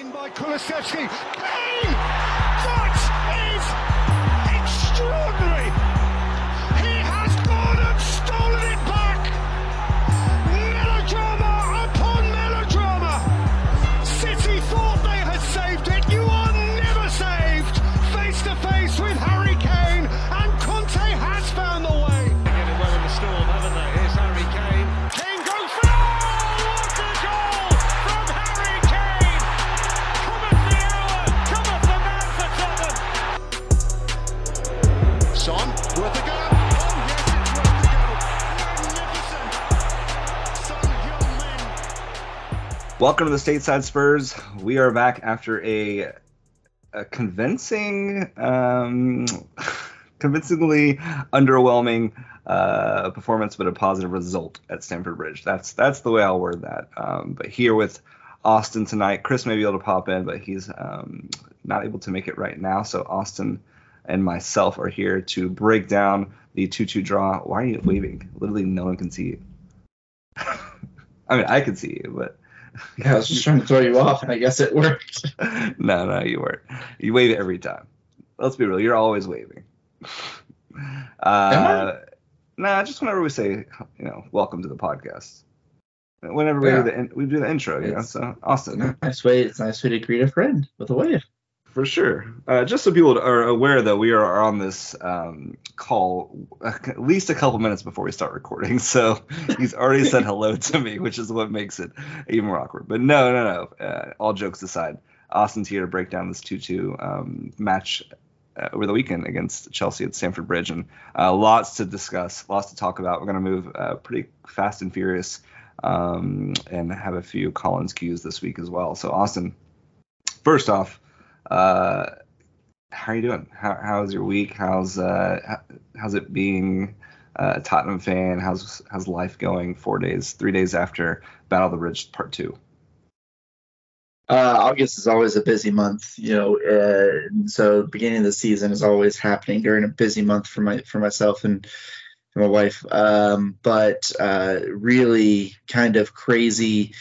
In by Kulusevski. Kane! Welcome to the Stateside Spurs. We are back after a, a convincing, um, convincingly underwhelming uh, performance, but a positive result at Stamford Bridge. That's that's the way I'll word that. Um, but here with Austin tonight, Chris may be able to pop in, but he's um, not able to make it right now. So Austin and myself are here to break down the 2-2 draw. Why are you waving? Literally, no one can see you. I mean, I can see you, but Yeah, I was just trying to throw you off, and I guess it worked. no, no, you weren't. You wave every time. Let's be real. You're always waving. Uh, nah, just whenever we say, you know, welcome to the podcast. Whenever we Yeah. do the in, we do the intro, you know. So Austin, Nice way. It's a nice way to greet a friend with a wave. For sure. Uh, just so people are aware, though, we are on this um, call at least a couple minutes before we start recording. So he's already said hello to me, which is what makes it even more awkward. But no, no, no. Uh, all jokes aside, Austin's here to break down this 2-2 um, match uh, over the weekend against Chelsea at Stamford Bridge, and uh, lots to discuss, lots to talk about. We're going to move uh, pretty fast and furious, um, and have a few Collin's Q's this week as well. So, Austin, first off, uh, how are you doing? How, how's your week? How's uh, how's it being a Tottenham fan? How's how's life going? Four days, three days after Battle of the Bridge Part Two. Uh, August is always a busy month, you know. Uh, and so beginning of the season is always happening during a busy month for my for myself and my wife. Um, but uh, really kind of crazy,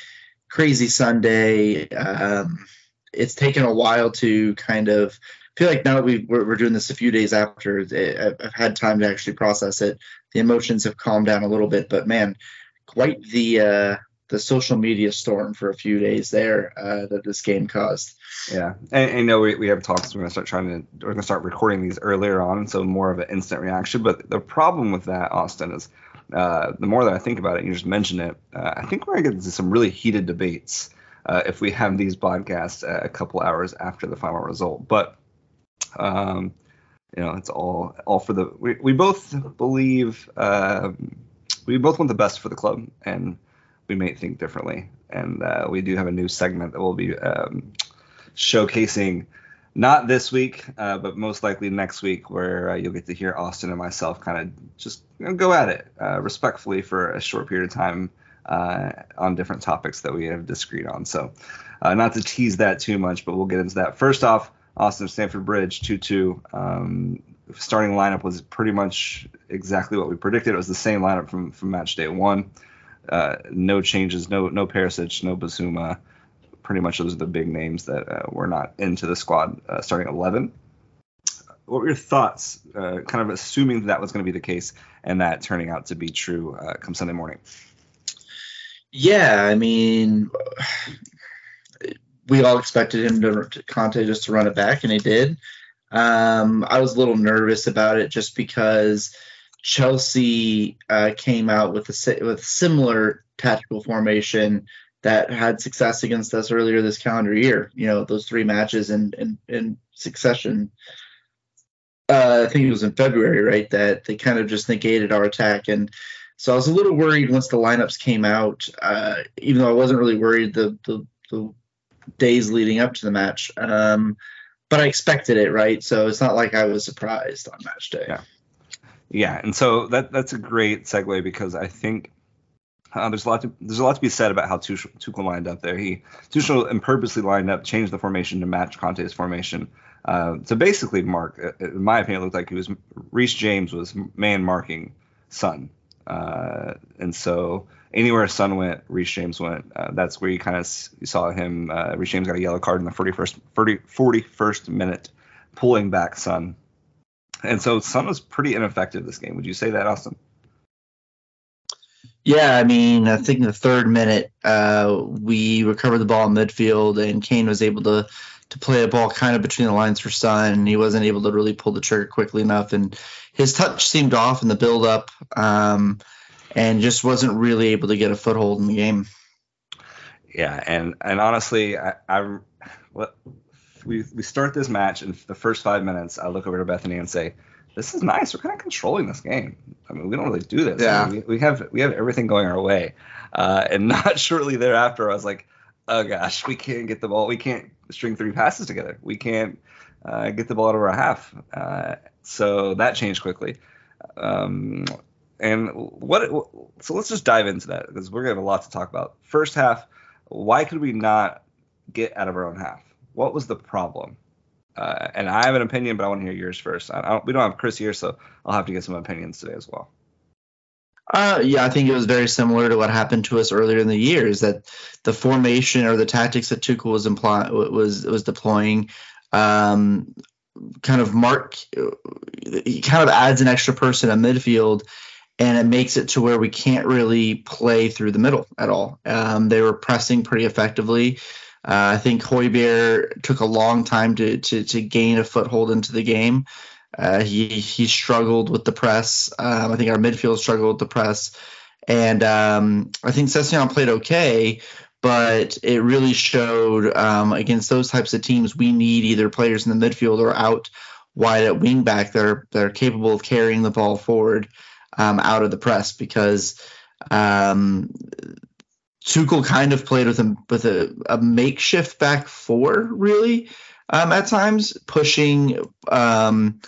crazy Sunday. Um, it's taken a while to kind of feel like now that we we're, we're doing this a few days after, eh, I've, had time to actually process it. The emotions have calmed down a little bit, but man, quite the uh, the social media storm for a few days there uh, that this game caused. Yeah, and, know we, we have talks. We're gonna start trying to we're gonna start recording these earlier on, so more of an instant reaction. But the problem with that, Austin, is uh, the more that I think about it, you just mentioned it. Uh, I think we're gonna get into some really heated debates uh, if we have these podcasts a couple hours after the final result. But um, you know, it's all all for the. We, we both believe um, we both want the best for the club, and we may think differently. And uh, we do have a new segment that will be um, showcasing not this week, uh, but most likely next week, where uh, you'll get to hear Austin and myself kind of just you know, go at it uh, respectfully for a short period of time uh, on different topics that we have disagreed on. So, uh, not to tease that too much, but we'll get into that. First off, Austin Stamford Bridge 2 2. Um, starting lineup was pretty much exactly what we predicted. It was the same lineup from, from match day one. Uh, no changes, no no Perisic, no Bissouma. Pretty much those are the big names that uh, were not into the squad uh, starting 11. What were your thoughts, uh, kind of assuming that, that was going to be the case and that turning out to be true uh, come Sunday morning? Yeah, I mean, we all expected him to, to Conte just to run it back, and he did. Um, I was a little nervous about it just because Chelsea uh, came out with a with similar tactical formation that had success against us earlier this calendar year. You know, those three matches in in, in succession. Uh, I think it was in February, right? That they kind of just negated our attack, and so I was a little worried once the lineups came out. Uh, even though I wasn't really worried the the, the days leading up to the match. Um, but I expected it, right? So it's not like I was surprised on match day. Yeah. Yeah, and so that that's a great segue because I think uh, there's a lot to there's a lot to be said about how Tuchel, Tuchel lined up there. He Tuchel and purposely lined up, changed the formation to match Conte's formation. Uh, so basically, Mark, uh, in my opinion, it looked like he was Reece James was man marking Son uh, and so anywhere Son went, Reece James went. Uh, that's where you kind of saw him. Uh, Reece James got a yellow card in the 41st 40, 41st minute, pulling back Son. and so Son was pretty ineffective this game. Would you say that, Austin? Yeah, I mean, I think in the third minute, uh, we recovered the ball in midfield, and Kane was able to to play a ball kind of between the lines for Son. He wasn't able to really pull the trigger quickly enough, and his touch seemed off in the build up, um, and just wasn't really able to get a foothold in the game. Yeah, and and honestly, I, I what we we start this match in the first five minutes. I look over to Bethany and say this is nice. We're kind of controlling this game. I mean, we don't really do this. Yeah. I mean, we, we, have we have everything going our way. Uh, and not shortly thereafter, I was like, oh gosh, we can't get the ball. We can't string three passes together. We can't uh, get the ball out of our half. Uh, so that changed quickly. Um, and what? So let's just dive into that because we're gonna have a lot to talk about. First half, why could we not get out of our own half? What was the problem? Uh, and I have an opinion, but I want to hear yours first. I don't, we don't have Chris here, so I'll have to get some opinions today as well. Uh, yeah, I think it was very similar to what happened to us earlier in the year. Is that the formation or the tactics that Tuchel was imply, was was deploying, um, kind of mark, he kind of adds an extra person in midfield, and it makes it to where we can't really play through the middle at all. Um, they were pressing pretty effectively. Uh, I think Højbjerg took a long time to, to, to gain a foothold into the game. Uh, he he struggled with the press. Um, I think our midfield struggled with the press, and um, I think Sessegnon played okay, but it really showed um, against those types of teams we need either players in the midfield or out wide at wingback that are that are capable of carrying the ball forward um, out of the press because um, Tuchel kind of played with a with a, a makeshift back four, really, um, at times pushing um,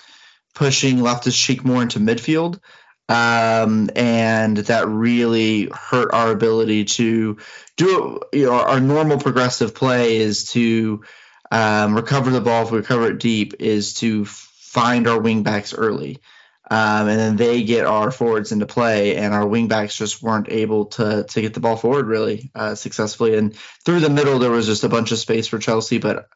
pushing Loftus Cheek more into midfield, um, and that really hurt our ability to do you know, our normal progressive play is to um, recover the ball if we recover it deep is to find our wingbacks early. Um, and then they get our forwards into play, and our wingbacks just weren't able to to get the ball forward really uh, successfully. And through the middle, there was just a bunch of space for Chelsea, but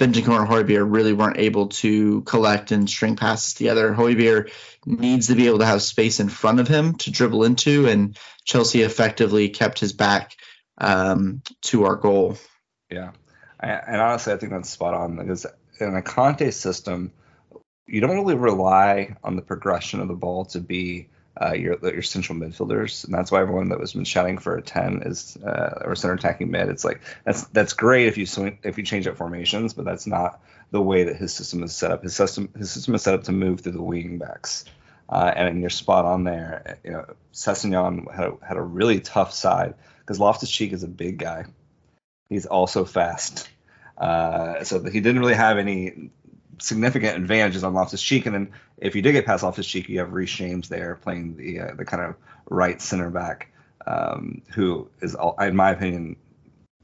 Bentancur and Højbjerg really weren't able to collect and string passes together. Højbjerg needs to be able to have space in front of him to dribble into, and Chelsea effectively kept his back um, to our goal. Yeah, and honestly, I think that's spot on because in a Conte system you don't really rely on the progression of the ball to be uh, your your central midfielders, and that's why everyone that was been shouting for a ten is uh, or center attacking mid. It's like that's that's great if you swing, if you change up formations, but that's not the way that his system is set up. His system his system is set up to move through the wing backs, uh, and you're spot on there. You know, Sessegnon had a, had a really tough side because Loftus Cheek is a big guy. He's also fast. Uh, so he didn't really have any significant advantages on Loftus Cheek. And then if you did get past Loftus Cheek, you have Reece James there playing the uh, the kind of right center back, um, who is, in my opinion,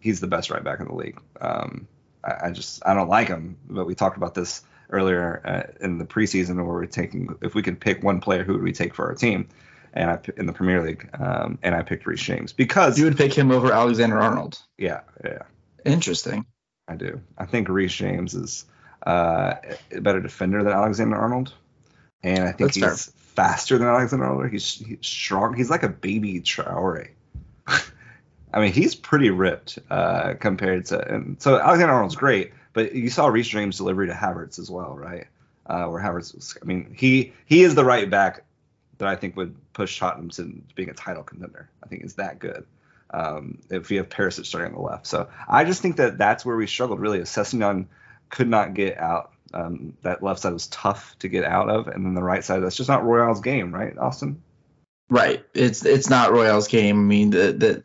he's the best right back in the league. Um, I, I, just I don't like him, but we talked about this earlier uh, in the preseason where we're taking if we could pick one player, who would we take for our team? And I in the Premier League, um, and I picked Reece James because you would pick him over Alexander Arnold. Yeah, yeah. Interesting. I do. I think Reece James is uh, a better defender than Alexander Arnold, and I think That's he's fair. faster than Alexander Arnold. He's, he's, strong. He's like a baby Traore. I mean, he's pretty ripped uh, compared to. And so Alexander Arnold's great, but you saw Reece James' delivery to Havertz as well, right? Uh, where Havertz was. I mean, he he is the right back that I think would push Tottenham to being a title contender. I think is that good. Um, if you have Perisic starting on the left, so I just think that that's where we struggled really, Sessegnon could not get out. Um, that left side was tough to get out of, and then the right side that's just not Royal's game, right, Austin? Right. It's it's not Royal's game. I mean, the the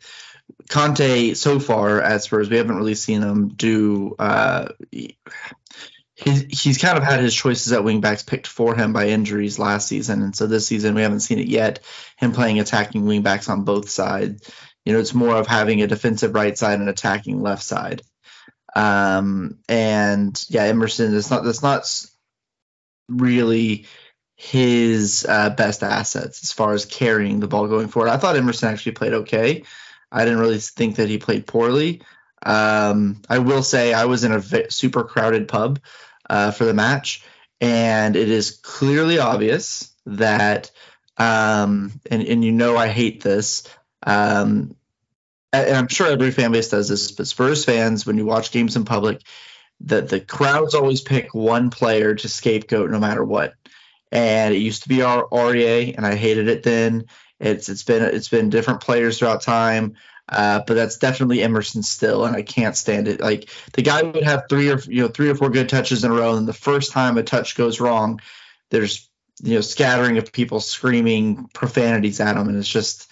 Conte so far at Spurs, we haven't really seen him do. Uh, he's he's kind of had his choices at wingbacks picked for him by injuries last season, and so this season we haven't seen it yet. Him playing attacking wingbacks on both sides. You know, it's more of having a defensive right side and attacking left side. Um, and yeah, Emerson is not that's not really his uh, best assets as far as carrying the ball going forward. I thought Emerson actually played okay. I didn't really think that he played poorly. Um, I will say I was in a super crowded pub uh, for the match, and it is clearly obvious that, um, and, and you know I hate this, um, and I'm sure every fan base does this, but Spurs fans, when you watch games in public, the, the crowds always pick one player to scapegoat no matter what. And it used to be our Aurier, and I hated it then. It's it's been it's been different players throughout time. Uh, but that's definitely Emerson still, and I can't stand it. Like the guy would have three or you know three or four good touches in a row, and the first time a touch goes wrong, there's you know scattering of people screaming profanities at him, and it's just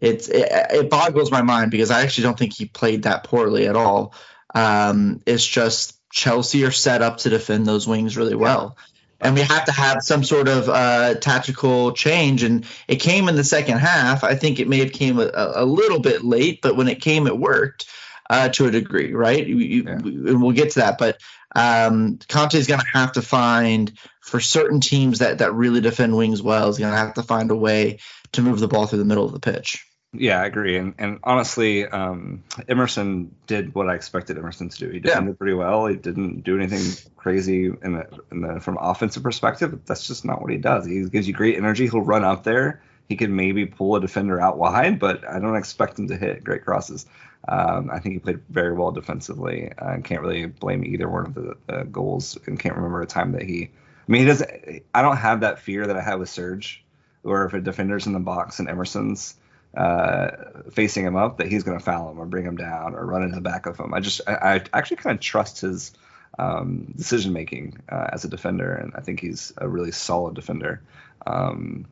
it's it, it boggles my mind because I actually don't think he played that poorly at all. Um, it's just Chelsea are set up to defend those wings really well and we have to have some sort of uh, tactical change. And it came in the second half. I think it may have came a, a little bit late, but when it came, it worked uh, to a degree, right? You, yeah. and we'll get to that. But um, Conte is going to have to find for certain teams that that really defend wings well. Is going to have to find a way to move the ball through the middle of the pitch. Yeah, I agree. And and honestly, um, Emerson did what I expected Emerson to do. He defended yeah. pretty well. He didn't do anything crazy in the, in the from offensive perspective. That's just not what he does. He gives you great energy. He'll run up there. He can maybe pull a defender out wide, but I don't expect him to hit great crosses. Um, I think he played very well defensively. I can't really blame either one of the, the goals, and can't remember a time that he. I mean, he doesn't. I don't have that fear that I have with Serge, or if a defender's in the box and Emerson's uh, facing him up that he's going to foul him or bring him down or run into the back of him. I just I, I actually kind of trust his um, decision making uh, as a defender, and I think he's a really solid defender. Um,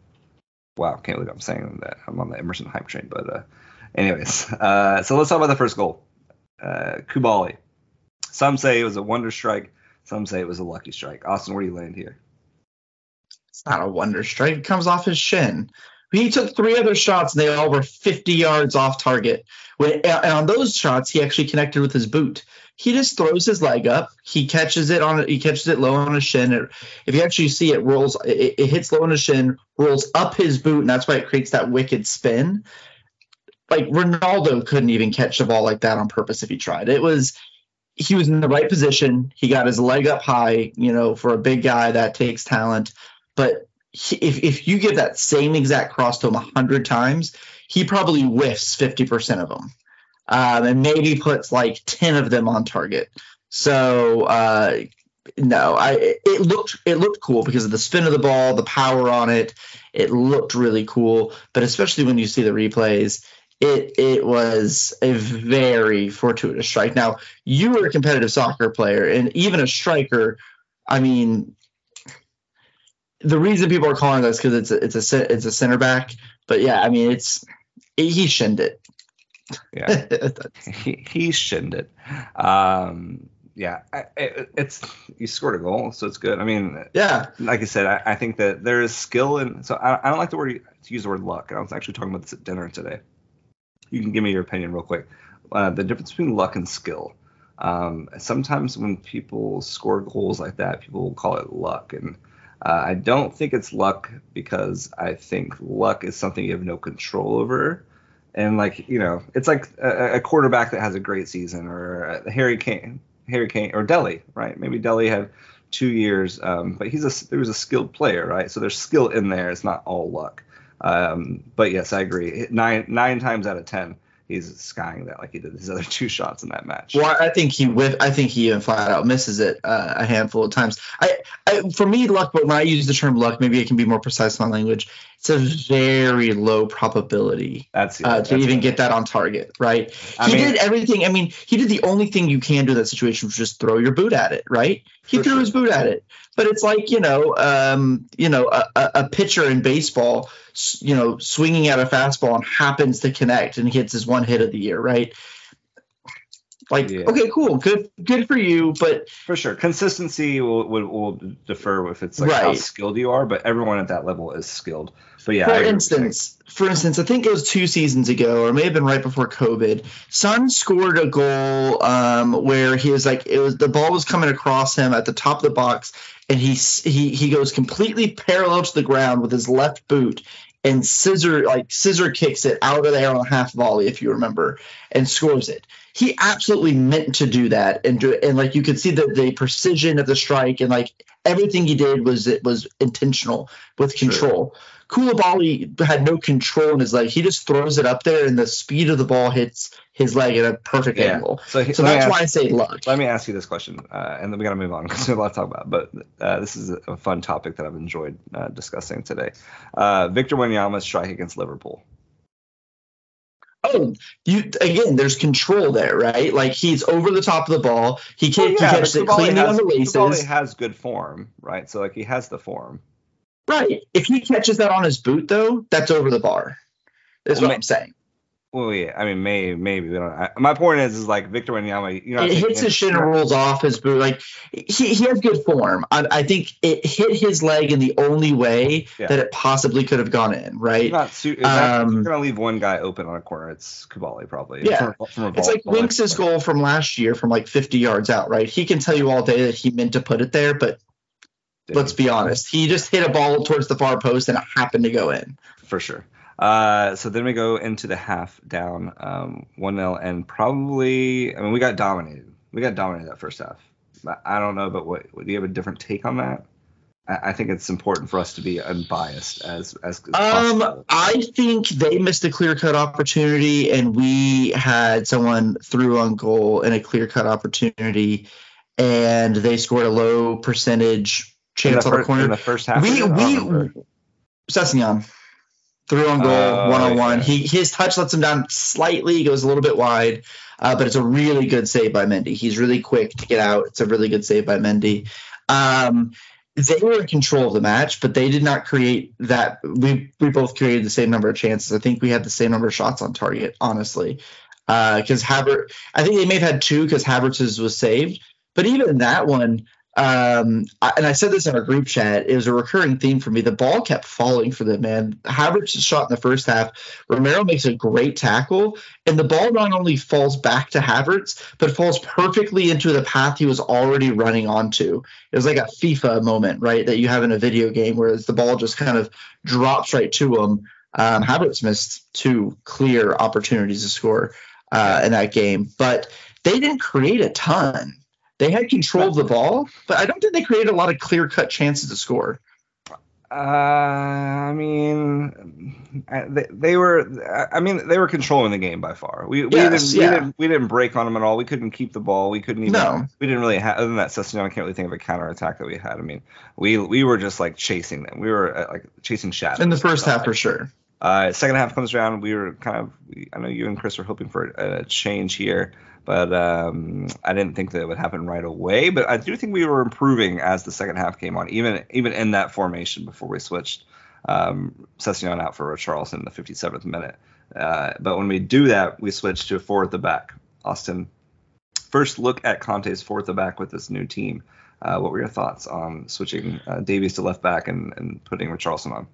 wow, can't believe I'm saying that I'm on the Emerson hype train, but uh, anyways, uh, so let's talk about the first goal. Uh, Koulibaly. Some say it was a wonder strike. Some say it was a lucky strike. Austin, where do you land here? It's not a wonder strike. It comes off his shin. He took three other shots and they all were 50 yards off target. and on those shots, he actually connected with his boot. He just throws his leg up. He catches it on. He catches it low on his shin. It, if you actually see it, rolls. It, it hits low on his shin, rolls up his boot, and that's why it creates that wicked spin. Like Ronaldo couldn't even catch the ball like that on purpose if he tried. It was he was in the right position. He got his leg up high. You know, for a big guy that takes talent. But if if you give that same exact cross to him hundred times, he probably whiffs fifty percent of them, um, and maybe puts like ten of them on target. So uh, no, I it looked it looked cool because of the spin of the ball, the power on it. It looked really cool, but especially when you see the replays, it it was a very fortuitous strike. Now you were a competitive soccer player, and even a striker. I mean, the reason people are calling this because it's a, it's a it's a center back. But yeah, I mean it's he shinned it. Yeah, he, he shinned it. Um, yeah, it, it's you scored a goal, so it's good. I mean, yeah, like I said, I, I think that there is skill in. So I, I don't like the word to use the word luck. I was actually talking about this at dinner today. You can give me your opinion real quick. Uh, the difference between luck and skill. Um, sometimes when people score goals like that, people will call it luck, and uh, I don't think it's luck because I think luck is something you have no control over. And like you know, it's like a, a quarterback that has a great season, or Harry Kane, Harry Kane, or Dele, right? Maybe Dele had two years, um, but he's a there was a skilled player, right? So there's skill in there. It's not all luck. Um, but yes, I agree. Nine nine times out of ten, he's skying that like he did his other two shots in that match. Well, I think he with I think he even flat out misses it uh, a handful of times. I, I, for me luck, but when I use the term luck, maybe it can be more precise in my language. It's a very low probability that's, uh, to even get that on target, right? I he mean, did everything. I mean, he did the only thing you can do in that situation, was just throw your boot at it, right? He threw sure. his boot at it, but it's like you know, um, you know, a, a pitcher in baseball you know, swinging at a fastball and happens to connect and hits his one hit of the year, right? Like, yeah. okay, cool, good, good for you, but for sure, consistency will will, will defer if it's like right. how skilled you are, but everyone at that level is skilled. But yeah, for instance, for instance, I think it was two seasons ago, or may have been right before COVID. Son scored a goal um, where he was like, it was the ball was coming across him at the top of the box, and he he he goes completely parallel to the ground with his left boot and scissor like scissor kicks it out of there on a half volley if you remember and scores it he absolutely meant to do that and do it, and like you could see the, the precision of the strike and like everything he did was it was intentional with control sure. Koulibaly had no control in his leg. He just throws it up there, and the speed of the ball hits his leg at a perfect yeah. angle. So, so that's ask, why I say luck. Let me ask you this question, uh, and then we got to move on because we have a lot to talk about. But uh, this is a fun topic that I've enjoyed uh, discussing today. Uh, Victor Wanyama's strike against Liverpool. Oh, you again. There's control there, right? Like he's over the top of the ball. He, can, well, yeah, he catches it cleanly on the laces. He has good form, right? So like he has the form. Right. If he catches that on his boot, though, that's over the bar. Is well, what I'm saying. Well, yeah. I mean, maybe, maybe. I, my point is, is like Victor Wanyama. You know, it hits his shin and rolls off his boot. Like he, he has good form. I, I think it hit his leg in the only way yeah. that it possibly could have gone in. Right. Not su- um, you're gonna leave one guy open on a corner. It's Koulibaly probably. Yeah. From, from it's like Winks' goal from last year from like 50 yards out. Right. He can tell you all day that he meant to put it there, but Let's be honest. He just hit a ball towards the far post and it happened to go in. For sure. Uh, so then we go into the half down um, 1 0, and probably, I mean, we got dominated. We got dominated that first half. I don't know, but what, do you have a different take on that? I, I think it's important for us to be unbiased as as, as um, I think they missed a clear cut opportunity, and we had someone through on goal in a clear cut opportunity, and they scored a low percentage chance on the corner. In the first half, we we Sessegnon through on goal one on one. He his touch lets him down slightly. He goes a little bit wide, uh, but it's a really good save by Mendy. He's really quick to get out. It's a really good save by Mendy. Um, they were in control of the match, but they did not create that. We we both created the same number of chances. I think we had the same number of shots on target, honestly. Because uh, Havertz, I think they may have had two because Havertz's was saved. But even in that one, um, and I said this in our group chat. It was a recurring theme for me. The ball kept falling for them, man. Havertz shot in the first half. Romero makes a great tackle, and the ball not only falls back to Havertz, but falls perfectly into the path he was already running onto. It was like a FIFA moment, right? That you have in a video game, where the ball just kind of drops right to him. Um, Havertz missed two clear opportunities to score uh, in that game, but they didn't create a ton. They had control of the ball, but I don't think they created a lot of clear cut chances to score. Uh, I mean, they, they were. I mean, they were controlling the game by far. We, we, yes, didn't, yeah. we didn't we didn't break on them at all. We couldn't keep the ball. We couldn't even. No. We didn't really have. Other than that, Sessegnon, I can't really think of a counter attack that we had. I mean, we we were just like chasing them. We were uh, like chasing shadows in the first half for sure. Uh, second half comes around. We were kind of. I know you and Chris were hoping for a, a change here but um, I didn't think that it would happen right away. But I do think we were improving as the second half came on, even even in that formation before we switched um, Sessegnon out for Richarlison in the 57th minute. Uh, but when we do that, we switch to a four at the back. Austin, first look at Conte's four at the back with this new team. Uh, what were your thoughts on switching uh, Davies to left back and, and putting Richarlison on?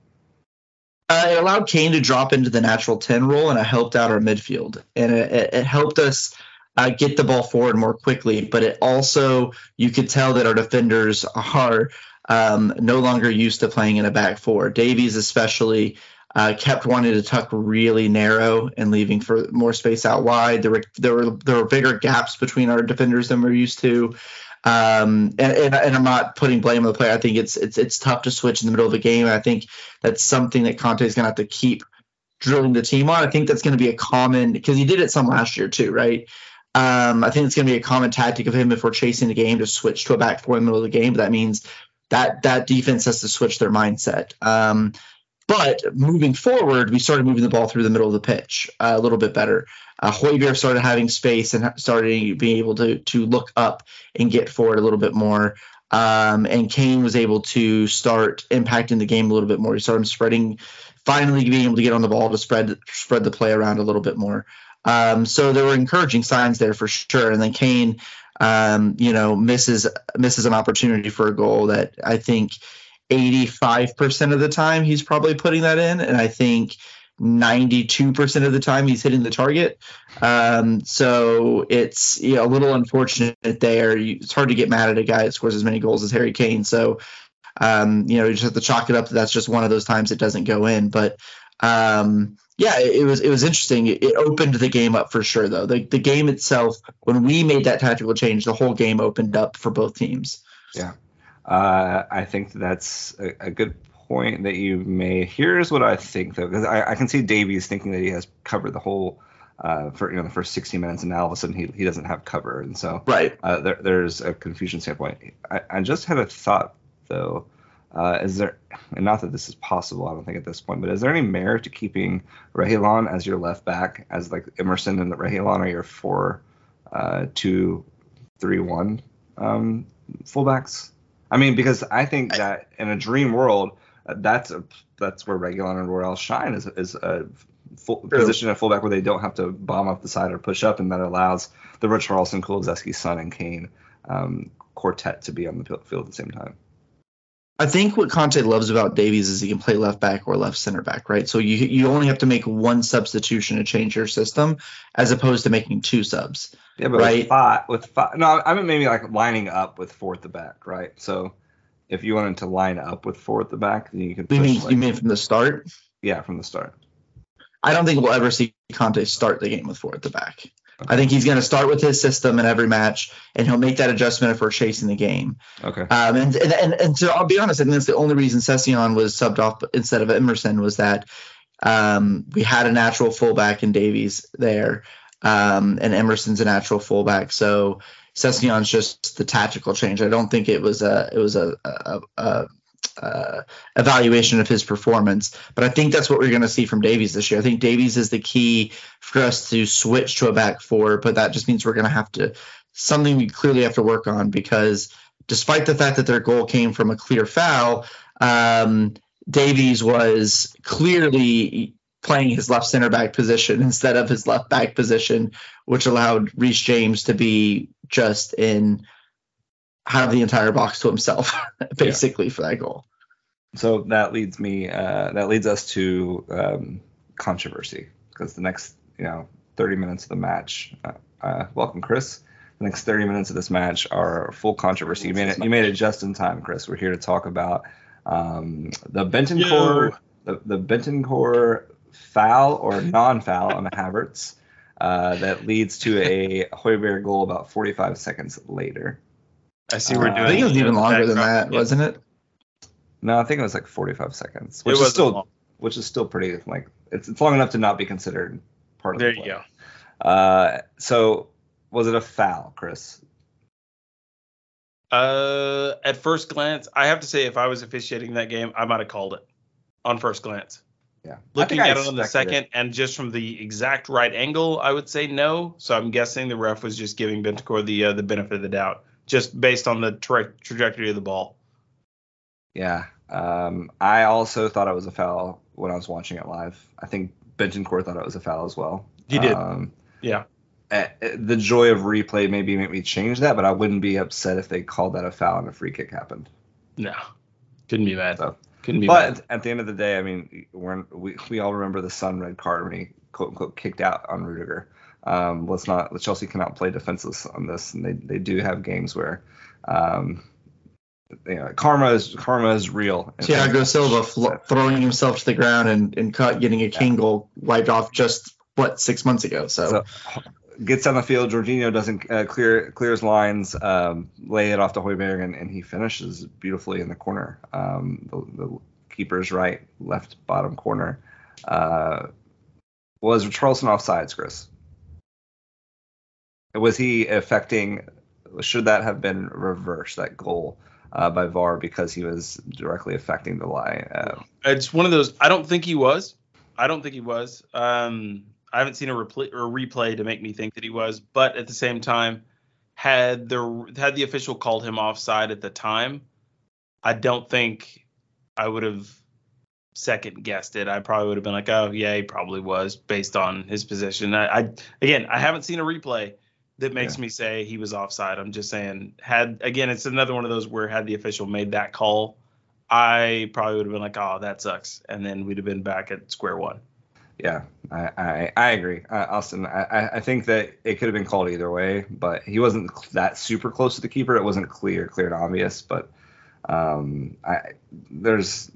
Uh, it allowed Kane to drop into the natural 10 role, and it helped out our midfield. And it, it helped us uh, get the ball forward more quickly. But it also, you could tell that our defenders are um, no longer used to playing in a back four. Davies, especially, uh, kept wanting to tuck really narrow and leaving for more space out wide. There were there were there were bigger gaps between our defenders than we're used to. Um, and, and, and, I'm not putting blame on the player. I think it's it's it's tough to switch in the middle of a game. I think that's something that Conte is going to have to keep drilling the team on. I think that's going to be a common because he did it some last year too, right? Um, I think it's going to be a common tactic of him if we're chasing the game to switch to a back four in the middle of the game. But that means that that defense has to switch their mindset. Um, but moving forward, we started moving the ball through the middle of the pitch uh, a little bit better. Uh, Højbjerg started having space and started being able to to look up and get forward a little bit more. Um, and Kane was able to start impacting the game a little bit more. He started spreading, finally being able to get on the ball to spread spread the play around a little bit more. Um, so there were encouraging signs there for sure. And then Kane, um, you know, misses misses an opportunity for a goal that I think 85% of the time he's probably putting that in, and I think 92% of the time he's hitting the target. Um, so it's you know, a little unfortunate there. You, it's hard to get mad at a guy that scores as many goals as Harry Kane. So, um, you know, you just have to chalk it up that that's just one of those times it doesn't go in. But um, yeah, it, was it was interesting. It, it, opened the game up for sure, though. The the game itself, when we made that tactical change, the whole game opened up for both teams. Yeah, uh, I think that's a, a good point that you made. Here's what I think though, because I, I, can see Davies thinking that he has covered the whole uh, for you know the first 60 minutes, and now all of a sudden he, he doesn't have cover, and so right uh, there, there's a confusion standpoint. I, I just had a thought though. Uh, is there, and not that this is possible, I don't think at this point, but is there any merit to keeping Reguilon as your left back, as like Emerson and Reguilon are your four, uh, two, three, one um, fullbacks? I mean, because I think that in a dream world, uh, that's a, that's where Reguilon and Royal shine is is a full, position at fullback where they don't have to bomb up the side or push up, and that allows the Richarlison, Kulusevski, Son, and Kane um, quartet to be on the field at the same time. I think what Conte loves about Davies is he can play left back or left center back, right? So you you only have to make one substitution to change your system, as opposed to making two subs. Yeah, but right? with five, with five, no, I mean maybe like lining up with four at the back, right? So if you wanted to line up with four at the back, then you could. You mean like, you mean from the start? Yeah, from the start. I don't think we'll ever see Conte start the game with four at the back. Okay. I think he's going to start with his system in every match, and he'll make that adjustment if we're chasing the game. Okay. Um, and, and, and and so I'll be honest, I think that's the only reason Sessegnon was subbed off instead of Emerson was that um, we had a natural fullback in Davies there, um, and Emerson's a natural fullback. So Sessegnon's just the tactical change. I don't think it was a it was a, a, a, a evaluation of his performance, but I think that's what we're going to see from Davies this year. I think Davies is the key for us to switch to a back four, but that just means we're going to have to something we clearly have to work on because despite the fact that their goal came from a clear foul, um, Davies was clearly playing his left center back position instead of his left back position, which allowed Reece James to be just in have the entire box to himself, basically yeah. for that goal. So that leads me, uh, that leads us to um, controversy because the next, you know, 30 minutes of the match. Uh, uh, welcome, Chris. The next 30 minutes of this match are full controversy. You made it. You made it just in time, Chris. We're here to talk about um, the Bentancur, the, the Bentancur foul or non-foul on Havertz uh, that leads to a Højbjerg goal about 45 seconds later. I see we're doing. Uh, I think it was even longer than that, yeah. wasn't it? No, I think it was like 45 seconds, which is still long. which is still pretty like it's it's long enough to not be considered part of there the There you go. Uh, so was it a foul, Chris? Uh, at first glance, I have to say, if I was officiating that game, I might have called it on first glance. Yeah. Looking at it on the second, it. and just from the exact right angle, I would say no. So I'm guessing the ref was just giving Bentancur the uh, the benefit of the doubt, just based on the tra- trajectory of the ball. Yeah. Um, I also thought it was a foul when I was watching it live. I think Bentancur thought it was a foul as well. He did. Um, yeah. The joy of replay maybe made me change that, but I wouldn't be upset if they called that a foul and a free kick happened. No, couldn't be mad. So, couldn't be. But mad. at the end of the day, I mean, we're, we we all remember the Son red card when he quote unquote kicked out on Rudiger. Um, let's not. Chelsea cannot play defenseless on this, and they they do have games where. Um, you know, karma is karma is real. Thiago Silva fl- throwing himself to the ground and and cut, getting a Kane yeah. goal wiped off just what six months ago. So, so gets on the field. Jorginho doesn't uh, clear clears lines, um, lay it off to Højbjerg, and, and, he finishes beautifully in the corner. Um, the, the, keeper's right, left bottom corner. Uh, was Richarlison offsides, Chris? Was he affecting? Should that have been reversed? That goal uh, by VAR because he was directly affecting the line. Uh, it's one of those. I don't think he was. I don't think he was. Um, I haven't seen a, repl- or replay to make me think that he was, but at the same time, had the had the official called him offside at the time, I don't think I would have second guessed it. I probably would have been like, oh yeah, he probably was based on his position. I, I again, I haven't seen a replay that makes yeah. me say he was offside. I'm just saying, had again, it's another one of those where had the official made that call, I probably would have been like, oh, that sucks, and then we'd have been back at square one. Yeah, I, I, I agree, uh, Austin. I, I think that it could have been called either way, but he wasn't that super close to the keeper. It wasn't clear, clear and obvious. But um, I there's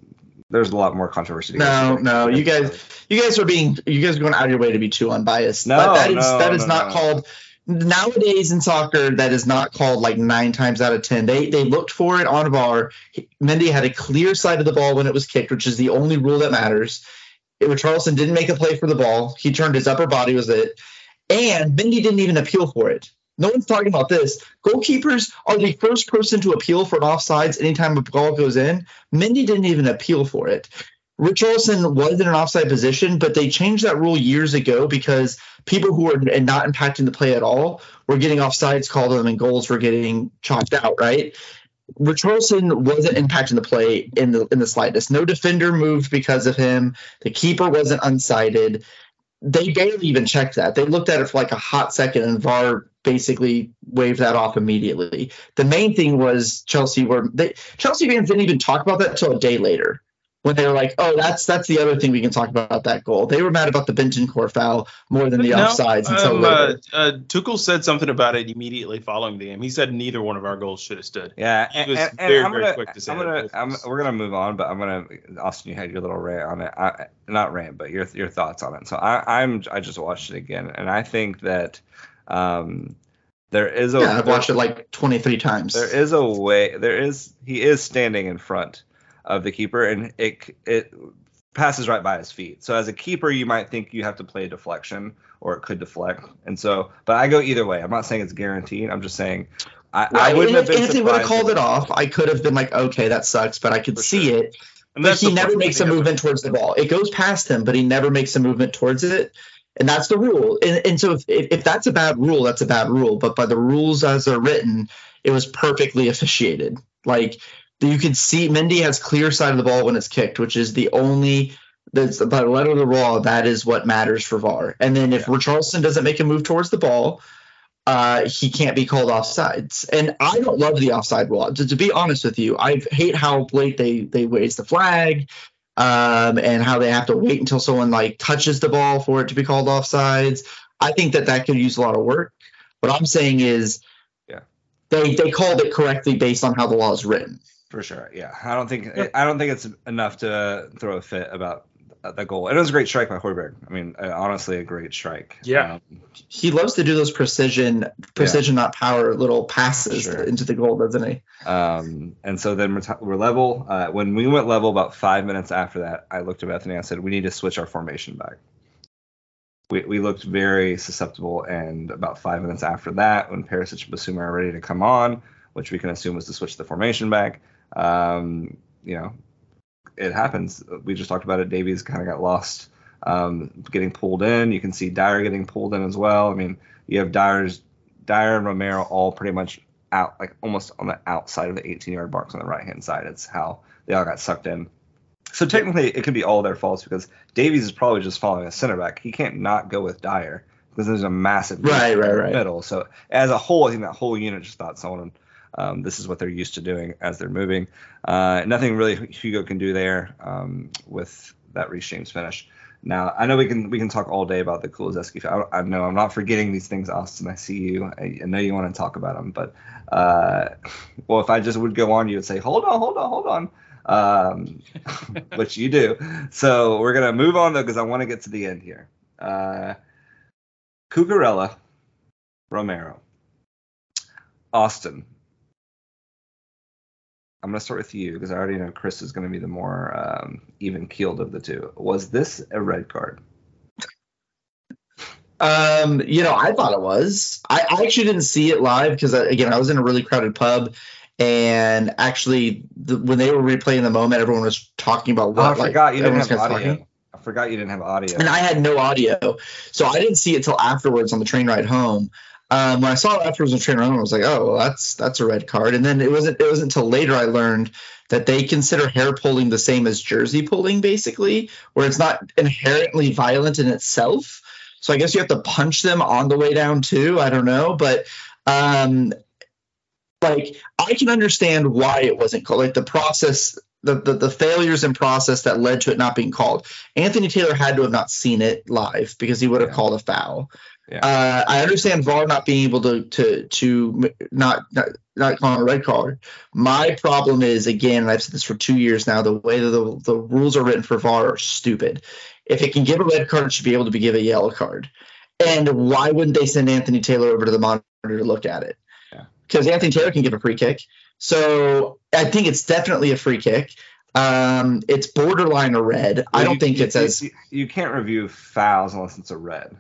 there's a lot more controversy. to go No, no, you guys, you guys are being, you guys are going out of your way to be too unbiased. No, But that is no, that is no, not no. called nowadays in soccer. That is not called like nine times out of ten. They they looked for it on a VAR. Mendy had a clear side of the ball when it was kicked, which is the only rule that matters. It, Richarlison didn't make a play for the ball. He turned his upper body was it, and Mendy didn't even appeal for it. No one's talking about this. Goalkeepers are the first person to appeal for offsides anytime a ball goes in. Mendy didn't even appeal for it. Richarlison was in an offside position, but they changed that rule years ago because people who were not impacting the play at all were getting offsides called on them and goals were getting chopped out, right? Richarlison wasn't impacting the play in the in the slightest. No defender moved because of him. The keeper wasn't unsighted. They barely even checked that. They looked at it for like a hot second, and VAR basically waved that off immediately. The main thing was Chelsea were they Chelsea fans didn't even talk about that until a day later when they were like, "Oh, that's that's the other thing we can talk about that goal." They were mad about the Bentancur foul more than the No, offsides until um, later. uh, uh, Tuchel said something about it immediately following the game. He said neither one of our goals should have stood. Yeah, He and, was and- and very, I'm very gonna, quick to say I'm gonna, I'm, we're gonna move on, but I'm gonna, Austin, you had your little rant on it. I, not rant, but your your thoughts on it. So I, I'm, I just watched it again, and I think that um, there is a, yeah, I've watched it like 23 times. there is a way, there is, he is standing in front of the keeper, and it it passes right by his feet. So as a keeper, you might think you have to play a deflection, or it could deflect, and so, but I go either way. I'm not saying it's guaranteed. I'm just saying. I, I wouldn't have been if they would have called it off, I could have been like, okay, that sucks, but I could see sure. it. And But he never makes a movement towards the ball. It goes past him, but he never makes a movement towards it. And that's the rule. And, and so if, if, if that's a bad rule, that's a bad rule. But by the rules as they're written, it was perfectly officiated. Like you can see Mendy has clear side of the ball when it's kicked, which is the only that's by the letter of the law, that is what matters for VAR. And then if Richarlison doesn't make a move towards the ball, uh, he can't be called offsides. And I don't love the offside rule. To, to be honest with you, I hate how late they they raise the flag, um, and how they have to wait until someone like touches the ball for it to be called offsides. I think that that could use a lot of work. What I'm saying is, Yeah. they they called it correctly based on how the law is written. For sure, yeah. I don't think I don't think it's enough to throw a fit about the goal. And it was a great strike by Højbjerg. I mean, uh, honestly, a great strike. Yeah. Um, He loves to do those precision, precision not power little passes Sure. into the goal, doesn't he? um, and so then we're, t- we're level. Uh, when we went level, about five minutes after that, I looked at Bethany. and I said, "We need to switch our formation back." We, we looked very susceptible, and about five minutes after that, when Perisic and Bissouma are ready to come on, which we can assume was to switch the formation back, um, you know, it happens. We just talked about it. Davies kind of got lost um, getting pulled in. You can see Dier getting pulled in as well. I mean, you have Dier's Dier and Romero all pretty much out, like almost on the outside of the 18 yard box on the right hand side. It's how they all got sucked in. So technically, it could be all their faults because Davies is probably just following a center back. He can't not go with Dier because there's a massive Right, right, right. middle. So as a whole, I think that whole unit just thought someone. Um, this is what they're used to doing as they're moving. Uh, nothing really Hugo can do there um, with that Reece James finish. Now I know we can we can talk all day about the Kulusevski. I, I know I'm not forgetting these things, Austin. I see you. I, I know you want to talk about them, but uh, well, if I just would go on, you would say, hold on, hold on, hold on, um, which you do. So we're gonna move on though because I want to get to the end here. Uh, Cucurella, Romero, Austin. I'm gonna start with you because I already know Chris is gonna be the more um, even keeled of the two. Was this a red card? Um, you know, I thought it was. I, I actually didn't see it live because again, I was in a really crowded pub, and actually, the, when they were replaying the moment, everyone was talking about Oh, what. I like, forgot you didn't have audio. talking. I forgot you didn't have audio. and I had no audio, so I didn't see it till afterwards on the train ride home. Um, when I saw it afterwards on the train ride home, I was like, "Oh, well, that's that's a red card." And then it wasn't it wasn't until later I learned that they consider hair pulling the same as jersey pulling, basically, where it's not inherently violent in itself. So I guess you have to punch them on the way down too. I don't know, but um, like I can understand why it wasn't called. Like the process the, the the failures in process that led to it not being called. Anthony Taylor had to have not seen it live because he would have Yeah. called a foul. Yeah. Uh, I understand VAR not being able to to to not not not calling a red card. My problem is again, and I've said this for two years now. The way that the the rules are written for VAR are stupid. If it can give a red card, it should be able to be give a yellow card. And why wouldn't they send Anthony Taylor over to the monitor to look at it? Yeah. Because Anthony Taylor can give a free kick. So I think it's definitely a free kick. Um, it's borderline a red. I don't you- think you- it's as. You, you can't review fouls unless it's a red,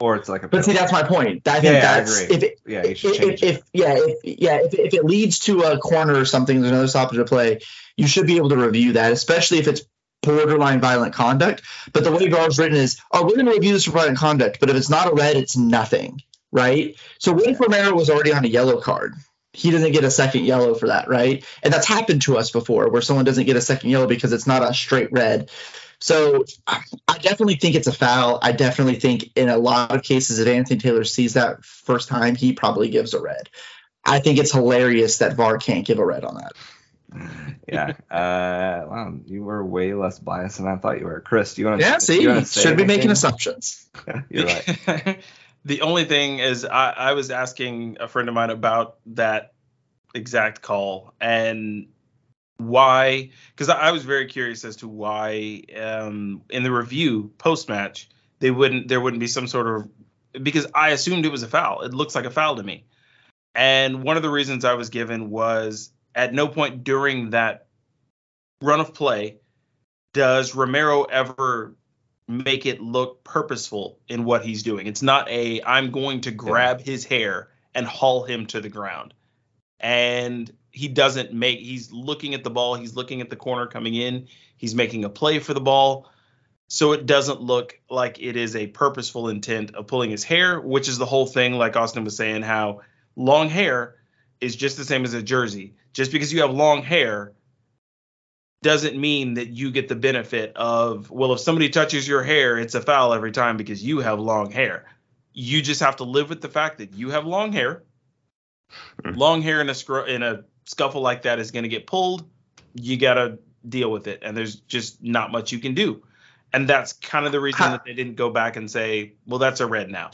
or it's like a. But see, that's my point. I think Yeah, yeah, I that's if it, yeah, if, if, it. yeah, if, yeah, if, if it leads to a corner or something, there's another stoppage of play. You should be able to review that, especially if it's borderline violent conduct. But the way VAR is written is, oh, we're going to review this for violent conduct. But if it's not a red, it's nothing, right? So what if Romero was already on a yellow card? He doesn't get a second yellow for that, right? And that's happened to us before, where someone doesn't get a second yellow because it's not a straight red. So I I definitely think it's a foul. I definitely think in a lot of cases, if Anthony Taylor sees that first time, he probably gives a red. I think it's hilarious that VAR can't give a red on that. yeah. Uh, wow, you were way less biased than I thought you were. Chris, do you want to? Yeah, see, should be making assumptions. You're right. the only thing is, I, I was asking a friend of mine about that exact call and why, because I, was very curious as to why um, in the review post match they wouldn't there wouldn't be some sort of because I assumed it was a foul. It looks like a foul to me. And one of the reasons I was given was at no point during that run of play does Romero ever make it look purposeful in what he's doing. It's not a I'm going to grab his hair and haul him to the ground. And he doesn't make he's looking at the ball, he's looking at the corner coming in, he's making a play for the ball. So it doesn't look like it is a purposeful intent of pulling his hair, which is the whole thing like Austin was saying how long hair is just the same as a jersey. Just because you have long hair doesn't mean that you get the benefit of well if somebody touches your hair it's a foul every time because you have long hair you just have to live with the fact that you have long hair hmm. long hair in a scr- in a scuffle like that is going to get pulled you got to deal with it and there's just not much you can do and that's kind of the reason Ha- that they didn't go back and say well that's a red now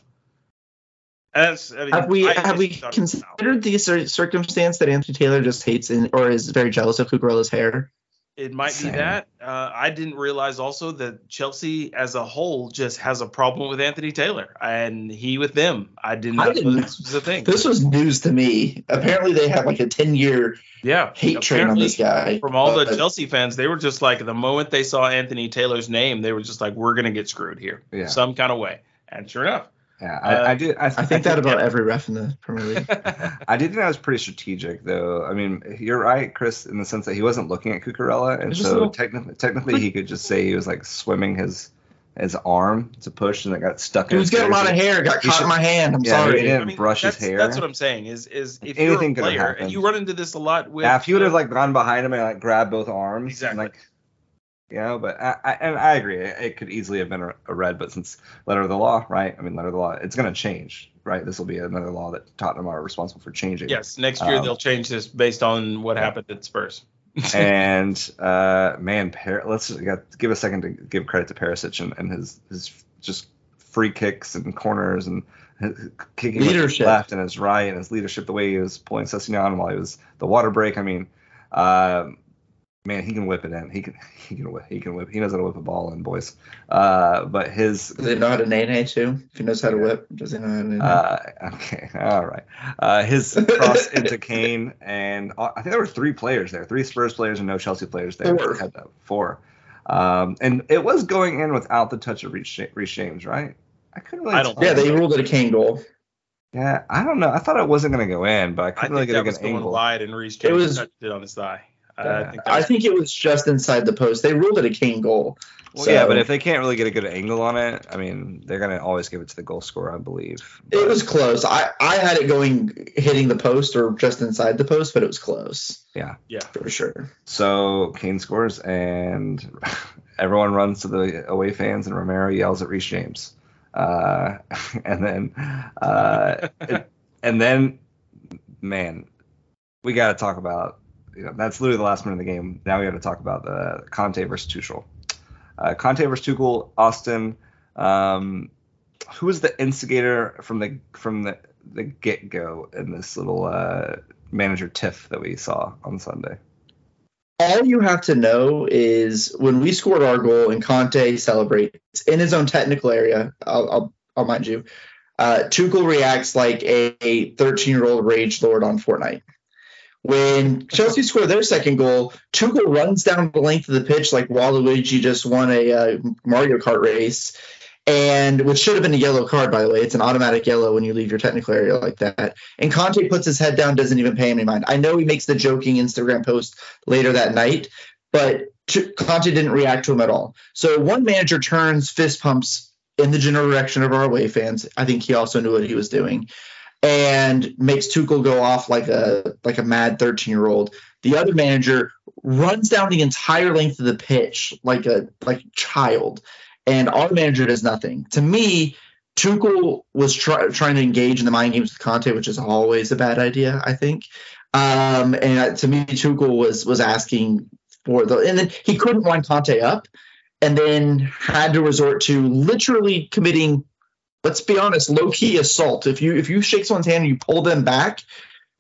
that's, I mean, Have we I have we just thought it was a foul. considered the circumstance that Anthony Taylor just hates in, or is very jealous of Cucurella's hair? It might Same. be that. Uh, I didn't realize also that Chelsea as a whole just has a problem with Anthony Taylor and he with them. I did I not didn't know know. this was a thing. This was news to me. Apparently, they have like a ten year yeah. hate train on this guy. From all the Chelsea fans, they were just like the moment they saw Anthony Taylor's name, they were just like, "We're gonna get screwed here, Yeah. some kind of way." And sure enough, Yeah, I, Uh, I do. I, I think that about every ref in the Premier League. I did think that was pretty strategic, though. I mean, you're right, Chris, in the sense that he wasn't looking at Cucurella, and It's just a so little- technically, technically, he could just say he was like swimming his his arm to push, and it got stuck. in Dude's his got a lot of jersey. hair. Got He caught should- in my hand. I'm Yeah, sorry. he didn't brush his hair. That's what I'm saying. Is is if Anything you're a could have player, happened. and you run into this a lot with. Yeah, if you would have uh, like gone behind him and like grabbed both arms, Exactly. and, like you know, but I, I and I agree, it, could easily have been a, red, but since letter of the law, right? I mean, letter of the law, it's going to change, right? This will be another law that Tottenham are responsible for changing. Yes, next year Um, they'll change this based on what happened at Spurs. and uh, man, let's got, give a second to give credit to Perisic and, and his his just free kicks and corners and kicking Leadership. left and his right and his leadership, the way he was pulling Sessegnon while he was the water break. I mean, um, man, he can whip it in. He can he can whip he can whip. He knows how to whip a ball in, boys. Uh, but his Does he know how to nay nay too? If he knows how to whip, does he know how to nay nay? uh, okay, all right. Uh, his cross into Kane, and uh, I think there were three players there, three Spurs players and no Chelsea players there. Four. They Had that four, um, and it was going in without the touch of Reece Reece James, right? I couldn't really. I don't yeah, they ruled it a Kane goal. Yeah, I don't know. I thought it wasn't going to go in, but I I couldn't think really that get a was good going angle. wide, and Reece It James was- touched it on his thigh. Yeah. I think I think it was just inside the post. They ruled it a Kane goal. Well, So- yeah, but if they can't really get a good angle on it, I mean, they're going to always give it to the goal scorer, I believe. It was close. I, I had it going hitting the post or just inside the post, but it was close yeah. yeah. for sure. So Kane scores, and everyone runs to the away fans, and Romero yells at Reece James, uh, and then, uh, it- and then, man, we got to talk about you know, that's literally the last minute of the game. Now we have to talk about the Conte versus Tuchel. Uh, Conte versus Tuchel, Austin. Um, who was the instigator from the from the, the get go in this little uh, manager tiff that we saw on Sunday? all you have to know is when we scored our goal and Conte celebrates in his own technical area, I'll, I'll, I'll mind you, uh, Tuchel reacts like a 13 year old rage lord on Fortnite. When Chelsea scored their second goal, Tuchel runs down the length of the pitch like Waluigi just won a uh, Mario Kart race and which should have been a yellow card, by the way. It's an automatic yellow when you leave your technical area like that. And Conte puts his head down, doesn't even pay any mind. I know he makes the joking Instagram post later that night, but Conte didn't react to him at all. So one manager turns fist pumps in the general direction of our away fans. I think he also knew what he was doing, and makes Tuchel go off like a like a mad 13 year old. The other manager runs down the entire length of the pitch like a like a child and our manager does nothing. To me, Tuchel was try, trying to engage in the mind games with Conte, which is always a bad idea, I think. Um, and to me, Tuchel was was asking for the, and then he couldn't wind Conte up, and then had to resort to literally committing, let's be honest, low key assault. If you if you shake someone's hand and you pull them back,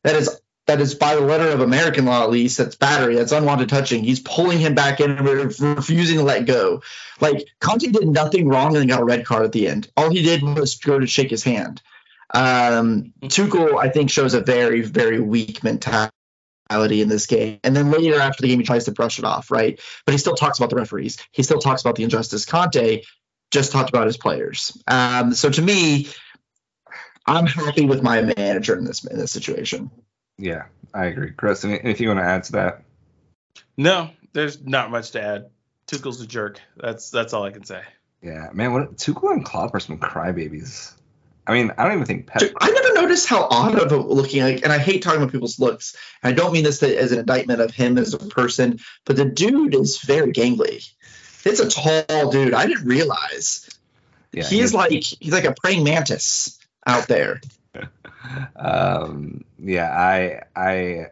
that is that is by the letter of American law at least, that's battery, that's unwanted touching. He's pulling him back in and refusing to let go. Like Conte did nothing wrong and then got a red card at the end. All he did was go to shake his hand. Um, Tuchel, I think, shows a very, very weak mentality in this game. And then later after the game, he tries to brush it off, right? But he still talks about the referees. He still talks about the injustice. Conte just talked about his players. Um, so to me, I'm happy with my manager in this in this situation. Yeah, I agree. Chris, anything you want to add to that? No, there's not much to add. Tuchel's a jerk. That's that's all I can say. Yeah, man. What Tuchel and Klopp are some crybabies. I mean, I don't even think Pep. I never noticed how odd of a looking like, and I hate talking about people's looks. I don't mean this as an indictment of him as a person, but the dude is very gangly. It's a tall dude. I didn't realize. Yeah, he's, he's like he's like a praying mantis out there. um, yeah, I, I,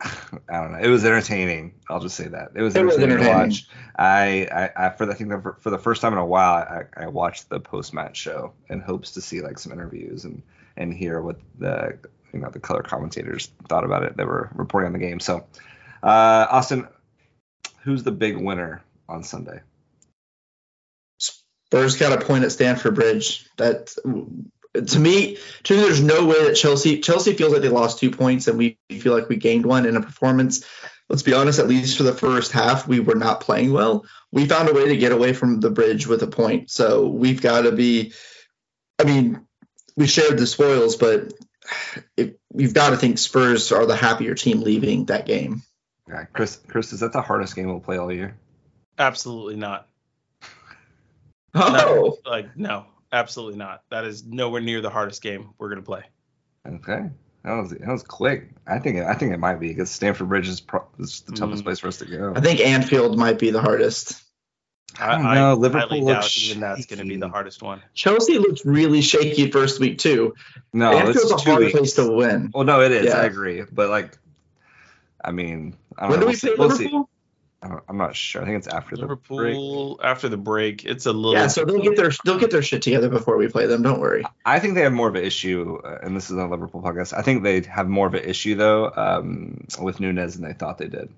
I don't know. It was entertaining. I'll just say that it was it entertaining, was entertaining. to watch. I, I, I, for the, I think for, for the first time in a while, I, I watched the post match show in hopes to see like some interviews and and hear what the you know the color commentators thought about it. They were reporting on the game. So, uh, Austin, who's the big winner on Sunday? Spurs got a point at Stamford Bridge. That to me, to me, there's no way that Chelsea Chelsea feels like they lost two points and we feel like we gained one in a performance. Let's be honest, at least for the first half, we were not playing well. We found a way to get away from the bridge with a point. So we've got to be. I mean, we shared the spoils, but it, you've got to think Spurs are the happier team leaving that game. Yeah, Chris. Chris, is that the hardest game we'll play all year? Absolutely not. Oh, no, like no, absolutely not. That is nowhere near the hardest game we're gonna play. Okay, that was that was quick. I think I think it might be because Stamford Bridge is, pro- is the toughest mm. place for us to go. I think Anfield might be the hardest. I don't know. I, Liverpool I doubt even that's going to be the hardest one. Chelsea looked really shaky first week too. No, Anfield's a hard weeks. place to win. Well, no, it is. Yeah. I agree, but like, I mean, I when know. do we play we'll Liverpool? I'm not sure. I think it's after Liverpool, the break. after the break. It's a little yeah. So they'll get their they'll get their shit together before we play them. Don't worry. I think they have more of an issue, uh, and this is a Liverpool podcast. I think they have more of an issue though um, with Nunez than they thought they did.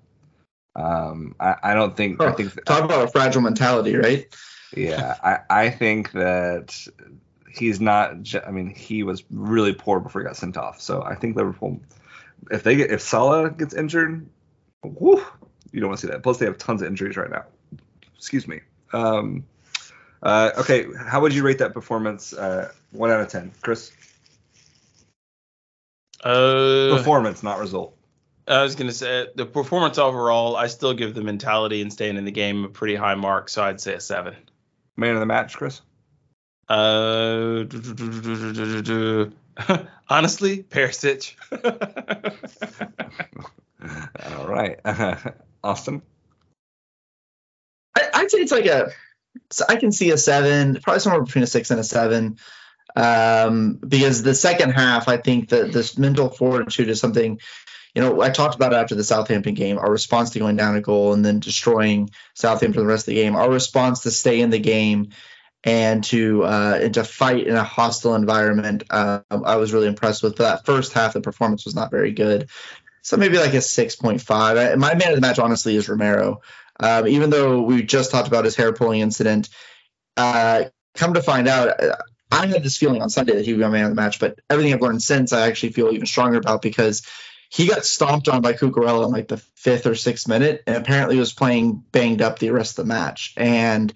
Um, I, I don't think. Oh, I think talk about a fragile mentality, right? Yeah, I I think that he's not. I mean, he was really poor before he got sent off. So I think Liverpool, if they get if Salah gets injured, whoo, you don't want to see that. Plus, they have tons of injuries right now. Excuse me. Um, uh, okay, how would you rate that performance? Uh, one out of ten, Chris. Uh, performance, not result. I was gonna say the performance overall. I still give the mentality and staying in the game a pretty high mark, so I'd say a seven. Man of the match, Chris. Uh, honestly, Perisic. All right. Austin? I, would say it's like a. I can see a seven, probably somewhere between a six and a seven, um, because the second half, I think that this mental fortitude is something you know, I talked about it after the Southampton game, our response to going down a goal and then destroying Southampton the rest of the game, our response to stay in the game and to uh, and to fight in a hostile environment. Uh, I was really impressed with. But that first half, the performance was not very good. So maybe like a 6.5. My man of the match, honestly, is Romero. Um, even though we just talked about his hair pulling incident, uh, come to find out, I had this feeling on Sunday that he would be my man of the match, but everything I've learned since, I actually feel even stronger about because he got stomped on by Cucurella in like the fifth or sixth minute, and apparently was playing banged up the rest of the match and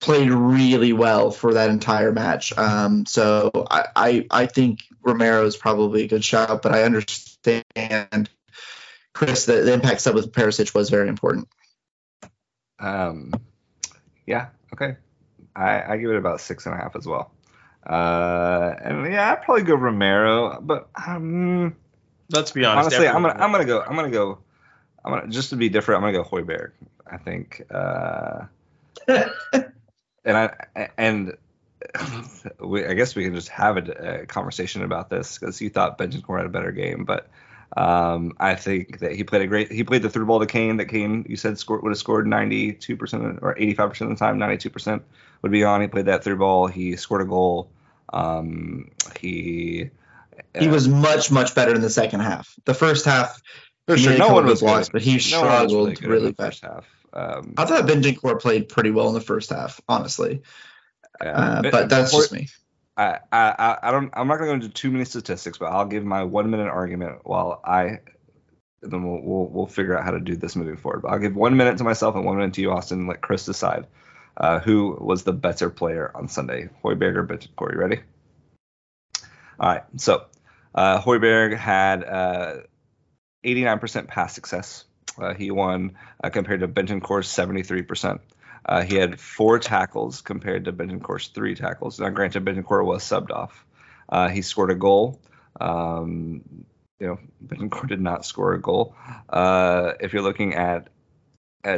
played really well for that entire match. Um, so I, I, I think Romero is probably a good shot, but I understand Chris the, the impact sub with Perisic was very important. Um, yeah, okay. I, I give it about six and a half as well. Uh, and yeah, I'd probably go Romero, but um, Let's be honest. honestly, I'm gonna I'm gonna go I'm gonna go I'm gonna just to be different. I'm gonna go Højbjerg. I think. Uh, and I and we, I guess we can just have a, a conversation about this because you thought Benjamin had a better game, but um, I think that he played a great. He played the through ball to Kane. That Kane you said scored would have scored 92 percent or 85 percent of the time. 92 percent would be on. He played that through ball. He scored a goal. Um, he he was much much better in the second half. The first half, for sure. No one was lost, but he No struggled really bad. first half. Um, I thought Benjamin played pretty well in the first half, honestly. yeah. Uh, but that's just me. I, I, I- don't. I'm not going to go into too many statistics, but I'll give my one minute argument while I. Then we'll, we'll we'll figure out how to do this moving forward. But I'll give one minute to myself and one minute to you, Austin. and Let Chris decide uh, who was the better player on Sunday, Højbjerg or Bentancur. You ready? All right. So uh, Højbjerg had uh, 89% pass success. Uh, he won uh, compared to Bentancur's 73%. Uh, he had four tackles compared to Bentancur's three tackles. Now, granted, Bentancur was subbed off. Uh, he scored a goal. Um, you know, Bentancur did not score a goal. Uh, if you're looking at,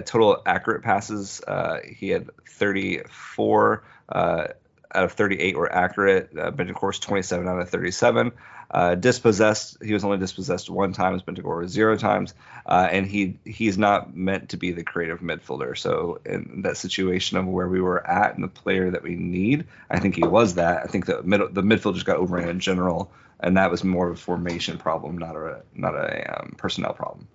total accurate passes, uh, he had 34 uh, out of 38 were accurate. Uh, Bentancur's 27 out of 37. Uh, dispossessed, he was only dispossessed one time. Bentancur was zero times, uh, and he he's not meant to be the creative midfielder. So in that situation of where we were at and the player that we need, I think he was that. I think the middle the midfield just got overran in general, and that was more of a formation problem, not a not a um, personnel problem.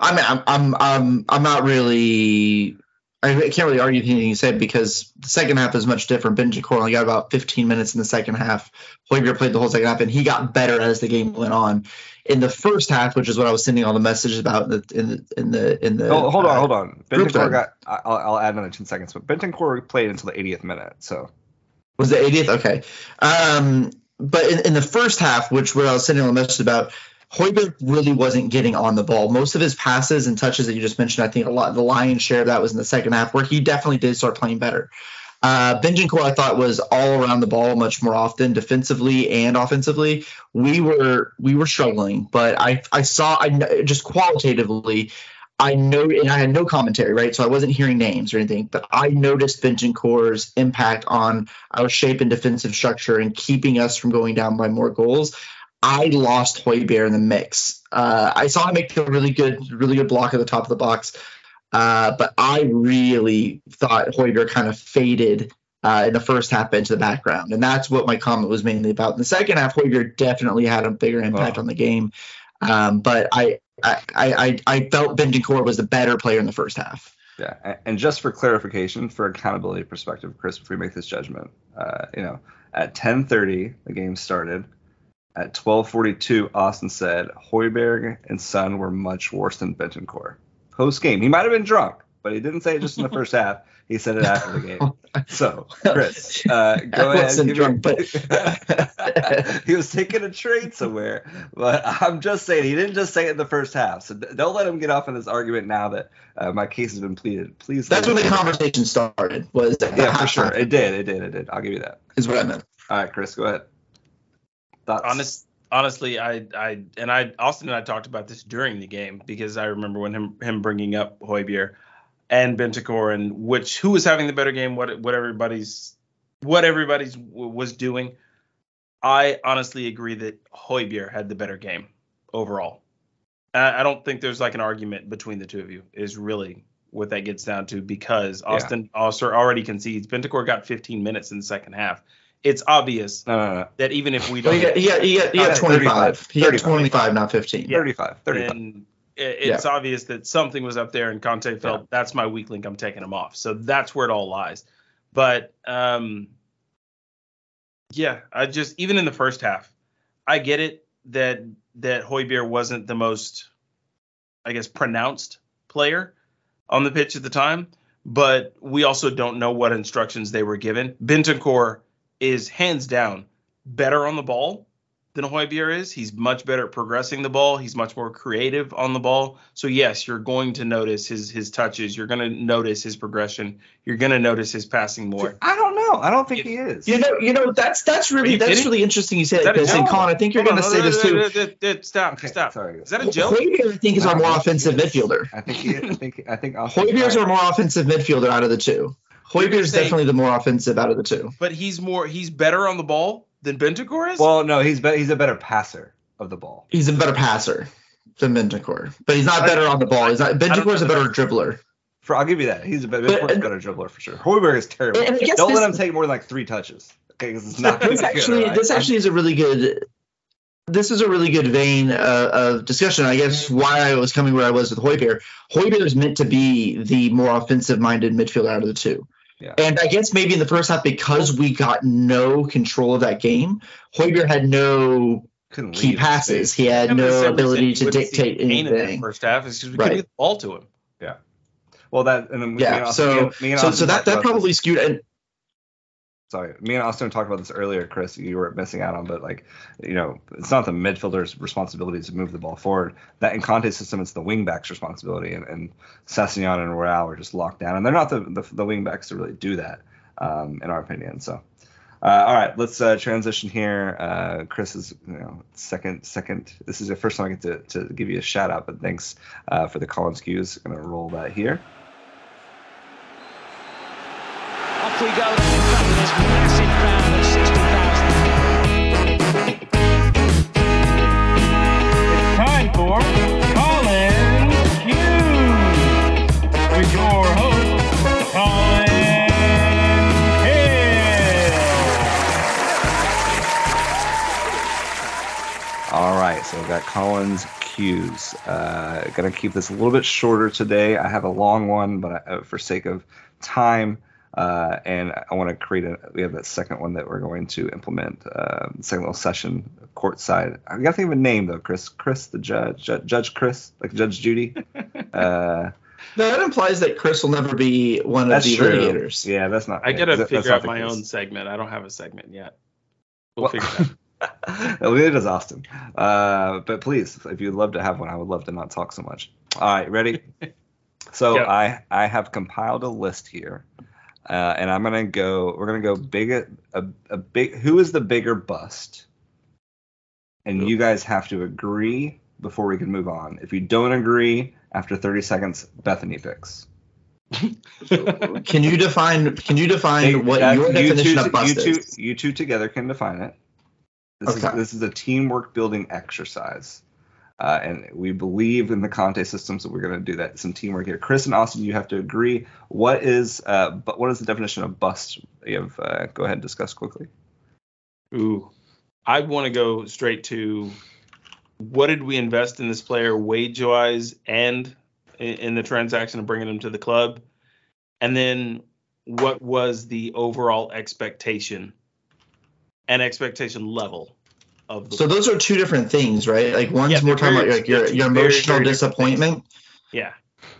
I mean, I'm, I'm, I'm, I'm not really. I can't really argue anything you said because the second half is much different. Benjamin only got about 15 minutes in the second half. Højbjerg played the whole second half, and he got better as the game went on. In the first half, which is what I was sending all the messages about in the in the in the, in the Oh, hold on, uh, hold on. Bentancur got. I'll, I'll add another 10 seconds, but Bentancur played until the 80th minute. So Was the 80th? Okay. Um, but in, in the first half, which what I was sending a message about, Højbjerg really wasn't getting on the ball. Most of his passes and touches that you just mentioned, I think a lot the lion's share of that was in the second half, where he definitely did start playing better. Uh, Benjamin I thought was all around the ball much more often, defensively and offensively. We were we were struggling, but I I saw I just qualitatively. I know, and I had no commentary, right? So I wasn't hearing names or anything, but I noticed Benjamin's impact on our shape and defensive structure and keeping us from going down by more goals. I lost Højbjerg in the mix. Uh, I saw him make a really good, really good block at the top of the box, uh, but I really thought Højbjerg kind of faded uh, in the first half into the background, and that's what my comment was mainly about. In the second half, Højbjerg definitely had a bigger impact Oh. on the game, um, but I, I, I, I felt Benjamin was the better player in the first half. Yeah, and just for clarification, for accountability perspective, Chris, before we make this judgment, uh, you know, at 10:30 the game started. At 12:42, Austin said Højbjerg and Son were much worse than Bentancur. Post game, he might have been drunk, but he didn't say it just in the first half. He said it after the game. So, Chris, uh, go I ahead. wasn't give your- drunk, he was taking a trade somewhere. But I'm just saying, he didn't just say it in the first half. So don't let him get off on this argument now that uh, my case has been pleaded. Please. That's when the conversation started. Was Yeah, for sure. It did. It did. It did. I'll give you that. is what I meant. All right, Chris, go ahead. Thoughts? honest honestly i i and i austin and i talked about this during the game because i remember when him him bringing up Højbjerg and Bentancur and which who was having the better game what what everybody's what everybody's w- was doing I honestly agree that Højbjerg had the better game overall. I, I don't think there's like an argument between the two of you. Is really what that gets down to because Yeah. Austin Oster already concedes. Bentancur got 15 minutes in the second half. It's obvious No, no, no. that even if we don't, he got, he got, he got, he Oh, got 25. He got 25, not 15. 35, 35. and it- it's obvious that something was up there, and Conte felt that's my weak link. I'm taking him off. So that's where it all lies. But um, yeah, I just even in the first half, I get it that that Højbjerg wasn't the most, I guess, pronounced player on the pitch at the time. But we also don't know what instructions they were given. Bentancur is hands down better on the ball than Højbjerg is. He's much better at progressing the ball. He's much more creative on the ball. So yes, you're going to notice his his touches. You're going to notice his progression. You're going to notice his passing more. I don't know. I don't think he is. You know, you know that's that's really that's kidding? really interesting. You say that that a this, and? Collin, I think you're going to on, say no, this no, too. no, no, no, Stop, Okay, stop. sorry. Is that a joke? Højbjerg, I think, is our more offensive midfielder. I think he. I think. I think. Austin- Højbjerg's our more offensive midfielder out of the two. You're Højbjerg's saying- definitely the more offensive out of the two. But he's more. He's better on the ball than Bentancur is. Well, no, he's be- he's a better passer of the ball. He's a better passer than Bentancur, but he's not better on the ball. He's not. Bentancur's a know better dribbler. For I'll give you that. He's a better, But- a better dribbler for sure. Højbjerg is terrible. And I Don't let him take more than like three touches. Okay, because it's not. this be good, actually this actually is a really good this is a really good vein uh, of discussion i guess why i was coming where i was with Højbjerg Højbjerg is meant to be the more offensive minded midfielder out of the two Yeah. and i guess maybe in the first half because we got no control of that game Højbjerg had no Couldn't key passes space. he had Yeah, no ability to dictate Kane in that anything first half is because we Right. couldn't get the ball to him. Yeah. Well, that and then me yeah and Austin- so me and- me so, so that that about this. probably skewed and sorry, me and Austin talked about this earlier, Chris. You were missing out on, but like, you know, it's not the midfielder's responsibility to move the ball forward. That in Conte's system, it's the wingback's responsibility, and, and Sessegnon and Royal are just locked down, and they're not the the, the wingbacks to really do that, um, in our opinion. So. Uh, all right, let's uh, transition here. Uh, Chris is, you know, second, second. This is the first time I get to, to give you a shout out, but thanks uh, for the Collin's Q's. Gonna roll that here. Off we go then in front of this massive crowd of 60,000. It's time for Collin's Q's with your host, Collin Hill. All right, so we've got Collin's Q's. Uh, gonna keep this a little bit shorter today. I have a long one, but I, uh, for sake of time, uh, and I want to create a. We have that second one that we're going to implement. Uh, second little session, courtside. I gotta think of a name though, Chris. Chris, the judge, Ju- Judge Chris, like Judge Judy. uh, that implies that chris will never be one of that's the true. litigators Yeah, that's not. I yeah, gotta that- figure not out my case. own segment. I don't have a segment yet. We'll Well- figure it out. no, neither does Austin. Uh, but please, if you'd love to have one, I would love to not talk so much. All right, ready? So Yeah. I I have compiled a list here, uh, and I'm gonna go. We're gonna go big a, a, a big. Who is the bigger bust? And you guys have to agree before we can move on. If you don't agree, after 30 seconds, Bethany picks. can you define can you define Hey, what that- your you definition two, of bust you two, is you two together can define it. This is Okay. this is a teamwork building exercise, uh, and we believe in the Conte system, so we're going to do that. Some teamwork here. Chris and Austin, you have to agree. What is uh, but what is the definition of bust? You have uh, go ahead and discuss quickly. Ooh, I want to go straight to what did we invest in this player wage wise and in, in the transaction of bringing him to the club, and then what was the overall expectation and expectation level of the So those are two different things, right? Like one's Yeah, more talking about like your, your emotional very different disappointment. yeah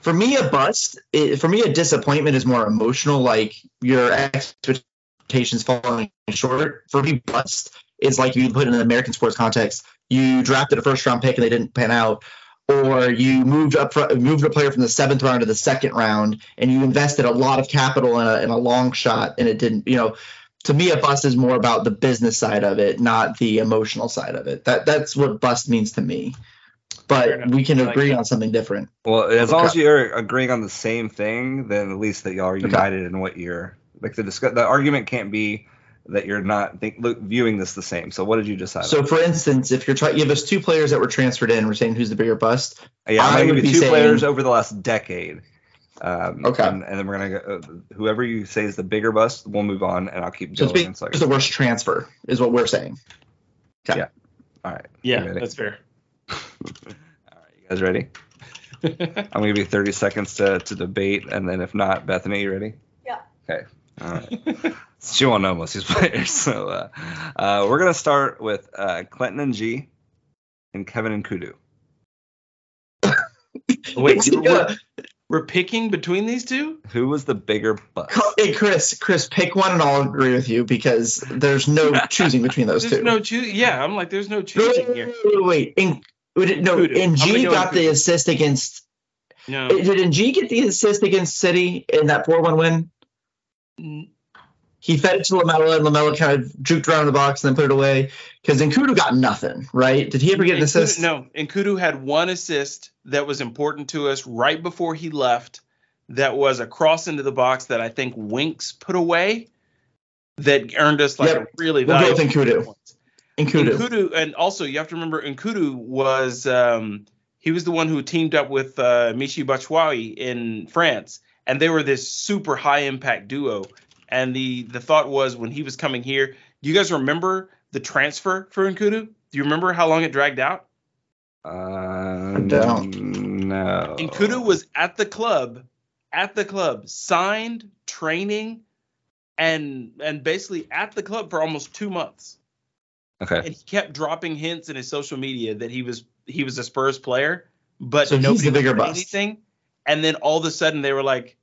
For me, a bust. It, for me, a disappointment is more emotional. Like your expectations falling short. For me, bust is like you put in an American sports context. You drafted a first round pick and they didn't pan out, or you moved up moved a player from the seventh round to the second round and you invested a lot of capital in a, in a long shot and it didn't. You know, to me, a bust is more about the business side of it, not the emotional side of it. That that's what bust means to me. But we can I like agree on something different. Well, as long as you're agreeing on the same thing, then at least that y'all are united in what you're like. The discuss, the argument can't be that you're not think, look, viewing this the same. So what did you decide? So, for instance, if you're trying, you have us two players that were transferred in. We're saying who's the bigger bust. yeah, I'm I would give you be two saying- players over the last decade. Um, Okay. And, and then we're gonna go. Uh, whoever you say is the bigger bust, we'll move on, and I'll keep So, going. it's So I the worst transfer is what we're saying. Yeah. All right. Yeah, that's fair. All right. You guys ready? I'm gonna give you 30 seconds to, to debate, and then if not, Bethany, you ready? Yeah. Okay. All right. she won't know most of these players, so uh, uh, we're gonna start with uh, Clinton N'Jie, and Kevin N'Koudou. Wait, Yeah. we're, we're picking between these two? Who was the bigger bust? Hey, Chris, Chris, pick one and I'll agree with you because there's no choosing between those There's two. no choosing. Yeah, I'm like, there's no Wait, choosing wait, here. wait, wait. In, would it- no, Kudu. I'm N'Jie go got the assist against. No. Did N'Jie get the assist against City in that 4 1 win? He fed it to Lamela, and Lamela kind of juked around the box and then put it away. Because N'Koudou got nothing, right? Did he ever get an N'Koudou- assist? No, N'Koudou had one assist that was important to us right before he left. That was a cross into the box that I think Winks put away. That earned us like Yep. a really We'll go with valuable N'Koudou. points. N'Koudou. N'Koudou, and also you have to remember N'Koudou was um, he was the one who teamed up with uh, Michi Batshuayi in France, and they were this super high impact duo. And the the thought was when he was coming here, do you guys remember the transfer for N'Koudou? Do you remember how long it dragged out? Um, don't. No. N'Koudou was at the club, at the club, signed, training, and and basically at the club for almost two months. Okay. and he kept dropping hints in his social media that he was he was a Spurs player, but So he's nobody the bigger bust. anything. And then all of a sudden they were like,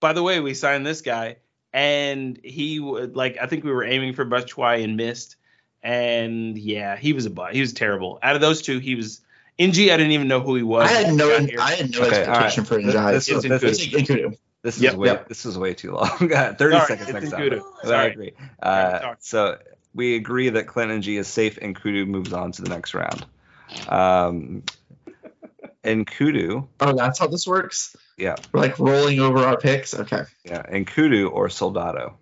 "By the way, we signed this guy," and he would like I think we were aiming for Batshuayi and missed. And yeah, he was a butt. He was terrible. Out of those two, he was N'Jie. I didn't even know who he was. I had no, he got here. I had no Okay, expectation all for right. N'Jie. This- so this- this is- This is Yep. way Yep. this is way too long. 30 Sorry, seconds next N'Koudou. time. But I Sorry. agree. Uh, so we agree that Clinton N'Jie is safe N'Koudou moves on to the next round. Um, N'Koudou, Oh, that's how this works? Yeah, We're like rolling over our picks? Okay. yeah, N'Koudou or Soldado.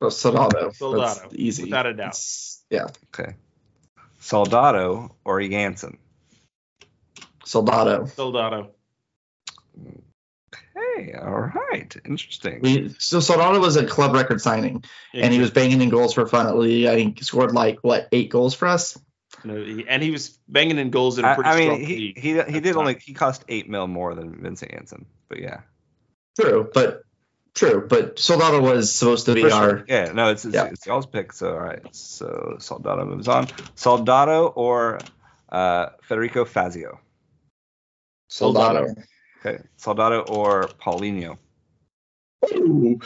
Well, Soldado. Soldado, That's easy. without a doubt. It's- yeah. Okay. Soldado or Janssen. Soldado. Soldado. Hey, all right, interesting. We, so Soldado was a club record signing, and he was banging in goals for fun at league. I think he scored like what eight goals for us. No, he- and he was banging in goals in a I, pretty I strong mean, he league. he, he did only he cost eight mil more than Vincent Janssen, but yeah. True, but true, but Soldado was supposed to be For our. Yeah, no, it's it's, Yeah. it's y'all's pick. So all right, so Soldado moves on. Soldado or uh, Federico Fazio. Soldado. Okay, Soldado or Paulinho. Ooh.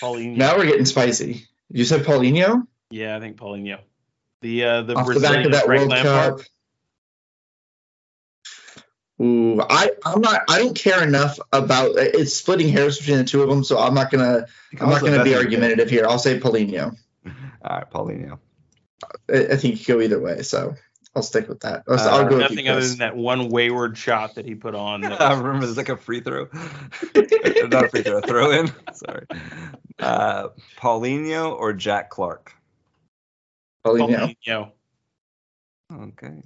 Paulinho. Now we're getting spicy. You said Paulinho Yeah, I think Paulinho. The uh, the off the back of that World Lampard. Cup. Ooh, I I'm not. I don't care enough about it's splitting hairs between the two of them, so I'm not gonna. I'm not gonna be argumentative here. I'll say Paulinho. All right, Paulinho. I, I think you go either way, so I'll stick with that. I'll, Uh, I'll go Nothing other than that one wayward shot that he put on. that I was- remember there's like a free throw. Not a free throw, a throw in. Sorry. Uh, Paulinho or Jack Clarke. Paulinho. Paulinho. Okay.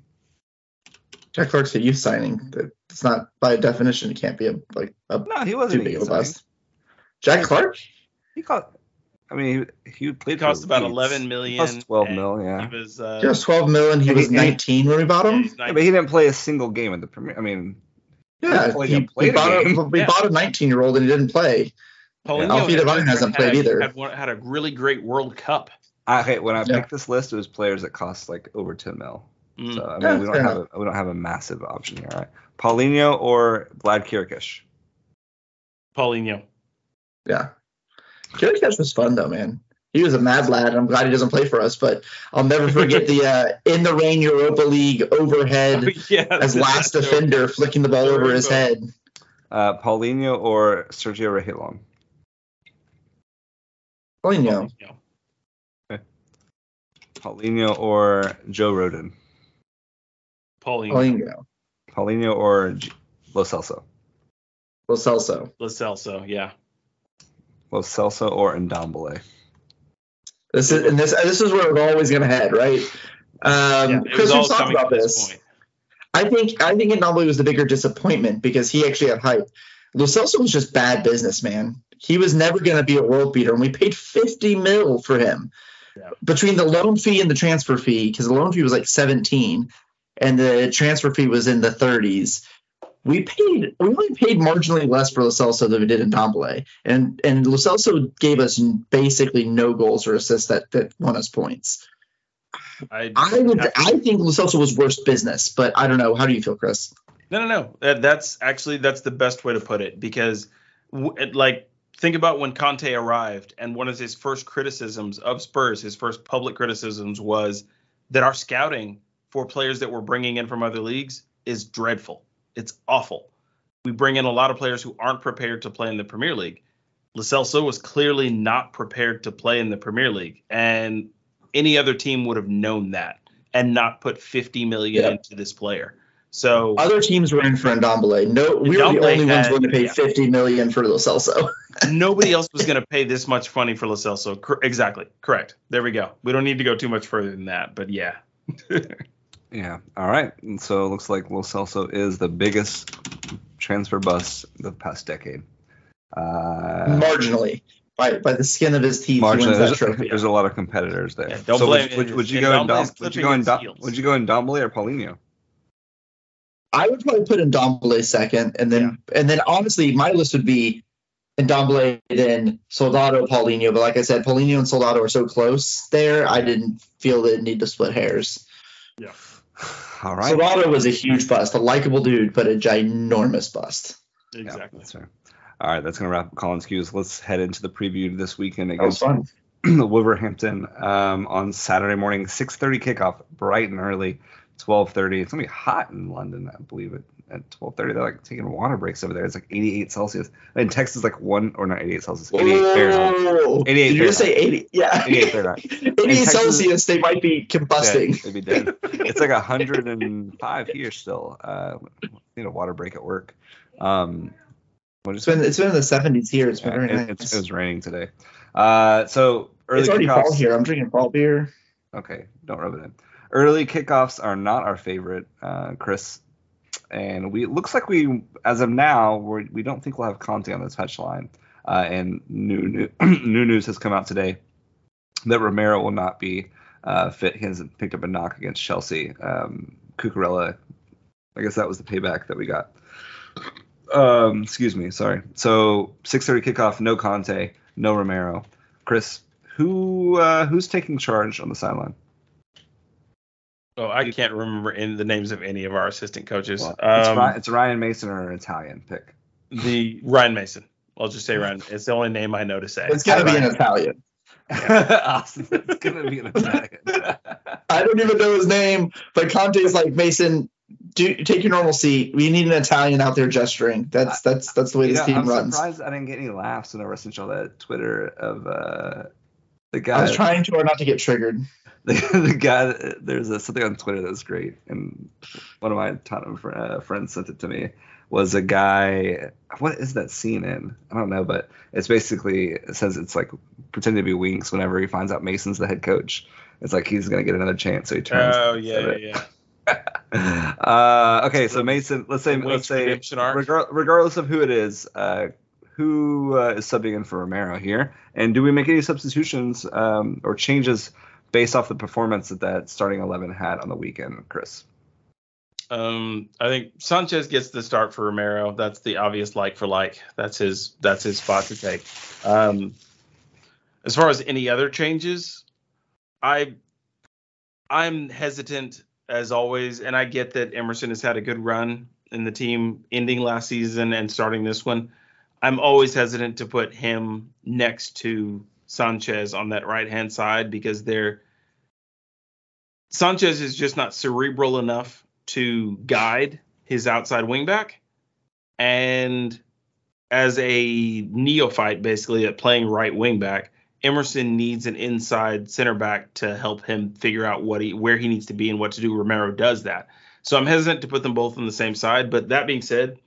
Jack Clarke's a youth signing. It's not by definition. It can't be a like a No, he wasn't. big of a bust. Jack Clarke. He cost. I mean, he, he He cost about Leeds. 11 He cost 12 mil. Yeah. He was. Uh, He was 12 mil and he And was he- and he- 19 when we bought him. he's Yeah, but he didn't play a single game in the Premier. I mean, Yeah, played- he, he played a bought game. a we Yeah. bought a 19 year old and he didn't play. Paulinho Alfie had- Devine hasn't had played a- either. Had, one, had a really great World Cup. I okay, when I Yeah. picked this list, it was players that cost like over 10 mil. Mm. So I mean, Yeah, we don't fair have a we don't have a massive option here. All right, Paulinho or Vlad Chiricheș. Paulinho. Yeah. Chiricheș was fun though, man. He was a mad lad. and I'm glad he doesn't play for us, but I'll never forget the uh, in the rain Europa League overhead yeah, as last that's- defender flicking the ball over his head. Uh, Paulinho or Sergio Reguilon. Paulinho. Paulinho. Paulinho or Joe Rodon. Paulinho. Paulinho. Paulinho or G- Lo Celso. Lo Celso. Lo Celso. Yeah. Lo Celso or Ndombele. This is and this this is where we're always going to head, right? Um, Yeah, Chris, we've talked about to this. I think I think Ndombele was the bigger disappointment because he actually had hype. Lo Celso was just bad business, man. He was never going to be a world beater, and we paid 50 mil for him Yeah. between the loan fee and the transfer fee because the loan fee was like 17 and the transfer fee was in the 30s. We paid we only paid marginally less for Lo Celso than we did Ndombele, and and Lo Celso gave us basically no goals or assists that that won us points. I, I would I think Lo Celso was worse business, but I don't know. How do you feel, Chris? No, no, no. That, that's actually that's the best way to put it because, w- it- like, think about when Conte arrived, and one of his first criticisms of Spurs, his first public criticisms was that our scouting for players that we're bringing in from other leagues is dreadful. It's awful. We bring in a lot of players who aren't prepared to play in the Premier League. Lo Celso was clearly not prepared to play in the Premier League, and any other team would have known that and not put 50 million Yeah. into this player. So Other teams were in for Ndombele. No, we were the Ndombele only ones had- willing to pay yeah. 50 million for Lo Celso. nobody else was going to pay this much money for Lo Celso. Cor- exactly. Correct. There we go. We don't need to go too much further than that, but yeah. Yeah. All right. And so it looks like Lo Celso is the biggest transfer bust the past decade. Uh, Marginally. By, by the skin of his teeth, Marginally, he wins that there's, trophy. there's a lot of competitors there. Yeah, don't so blame would, would, it. would you go Ndombele's Dom, would you go in his Dom, would you go Ndombele or Paulinho? I would probably put Ndombele second, and then and then honestly, my list would be Ndombele, then Soldado, Paulinho. But like I said, Paulinho and Soldado are so close there. I didn't feel the need to split hairs. Yeah. All right. Soldado was a huge bust, a likable dude, but a ginormous bust. Yeah, Exactly. that's fair. All right, that's gonna wrap up Collin's Q's. Let's head into the preview this weekend That against fun. Wolverhampton um, on Saturday morning, 6:30 kickoff, bright and early, 12:30. It's gonna be hot in London, I believe it at 12:30. They're like taking water breaks over there. It's like 88 Celsius. In Texas, like one or not 88 Celsius, 88 Fahrenheit. 88 Did you say 80? Yeah. 88 Fahrenheit. 88 Texas- Celsius, they might be combusting. they'd be dead. It's like 105 here still. Uh, need a water break at work. Um, what It's been it's been in the 70s here. It's been Yeah, very it, nice. it's- it was raining today. Uh, so early it's already fall here. I'm drinking fall beer. Okay, don't rub it in. Early kickoffs are not our favorite, uh, Chris. And we it looks like we, as of now, we're, we don't think we'll have Conte on this touchline. Uh, and new, new new news has come out today that Romero will not be uh, fit. He hasn't picked up a knock against Chelsea. Um, Cucurella, I guess that was the payback that we got. Um, excuse me, sorry. So 6:30 kickoff, no Conte, no Romero. Chris, who uh, who's taking charge on the sideline? Oh, I can't remember in the names of any of our assistant coaches. Well, it's, Um, Ryan, it's Ryan Mason or an Italian pick. the Ryan Mason. I'll just say Ryan. It's the only name I know to say. It's gonna be an Italian. Austin, it's gonna be an Italian. I don't even know his name, but Conte's like Mason. Do take your normal seat. We need an Italian out there gesturing. That's that's that's the way You this know, team I'm runs. surprised I didn't get any laughs when I sent y'all that Twitter of uh, the guy. I was trying to or not to get triggered. The, the guy. There's a, something on Twitter that's great, and one of my Tottenham fr- uh, friends sent it to me. Was a guy. What is that scene in? I don't know, but it's basically it says it's like pretending to be Winks whenever he finds out Mason's the head coach. It's like he's gonna get another chance, so he turns. Oh yeah, yeah, yeah. uh, okay, so Mason, let's say let's say regar- regardless of who it is, uh, who uh, is subbing in for Romero here, and do we make any substitutions um, or changes based off the performance that that starting eleven had on the weekend, Chris? Um, I think Sanchez gets the start for Romero. That's the obvious like for like. That's his that's his spot to take. Um, as far as any other changes, I I'm hesitant as always, and I get that Emerson has had a good run in the team, ending last season and starting this one. I'm always hesitant to put him next to Sanchez on that right hand side because they're Sanchez is just not cerebral enough to guide his outside wingback. And as a neophyte, basically at playing right wingback, Emerson needs an inside center back to help him figure out what he where he needs to be and what to do. Romero does that. So I'm hesitant to put them both on the same side. But that being said,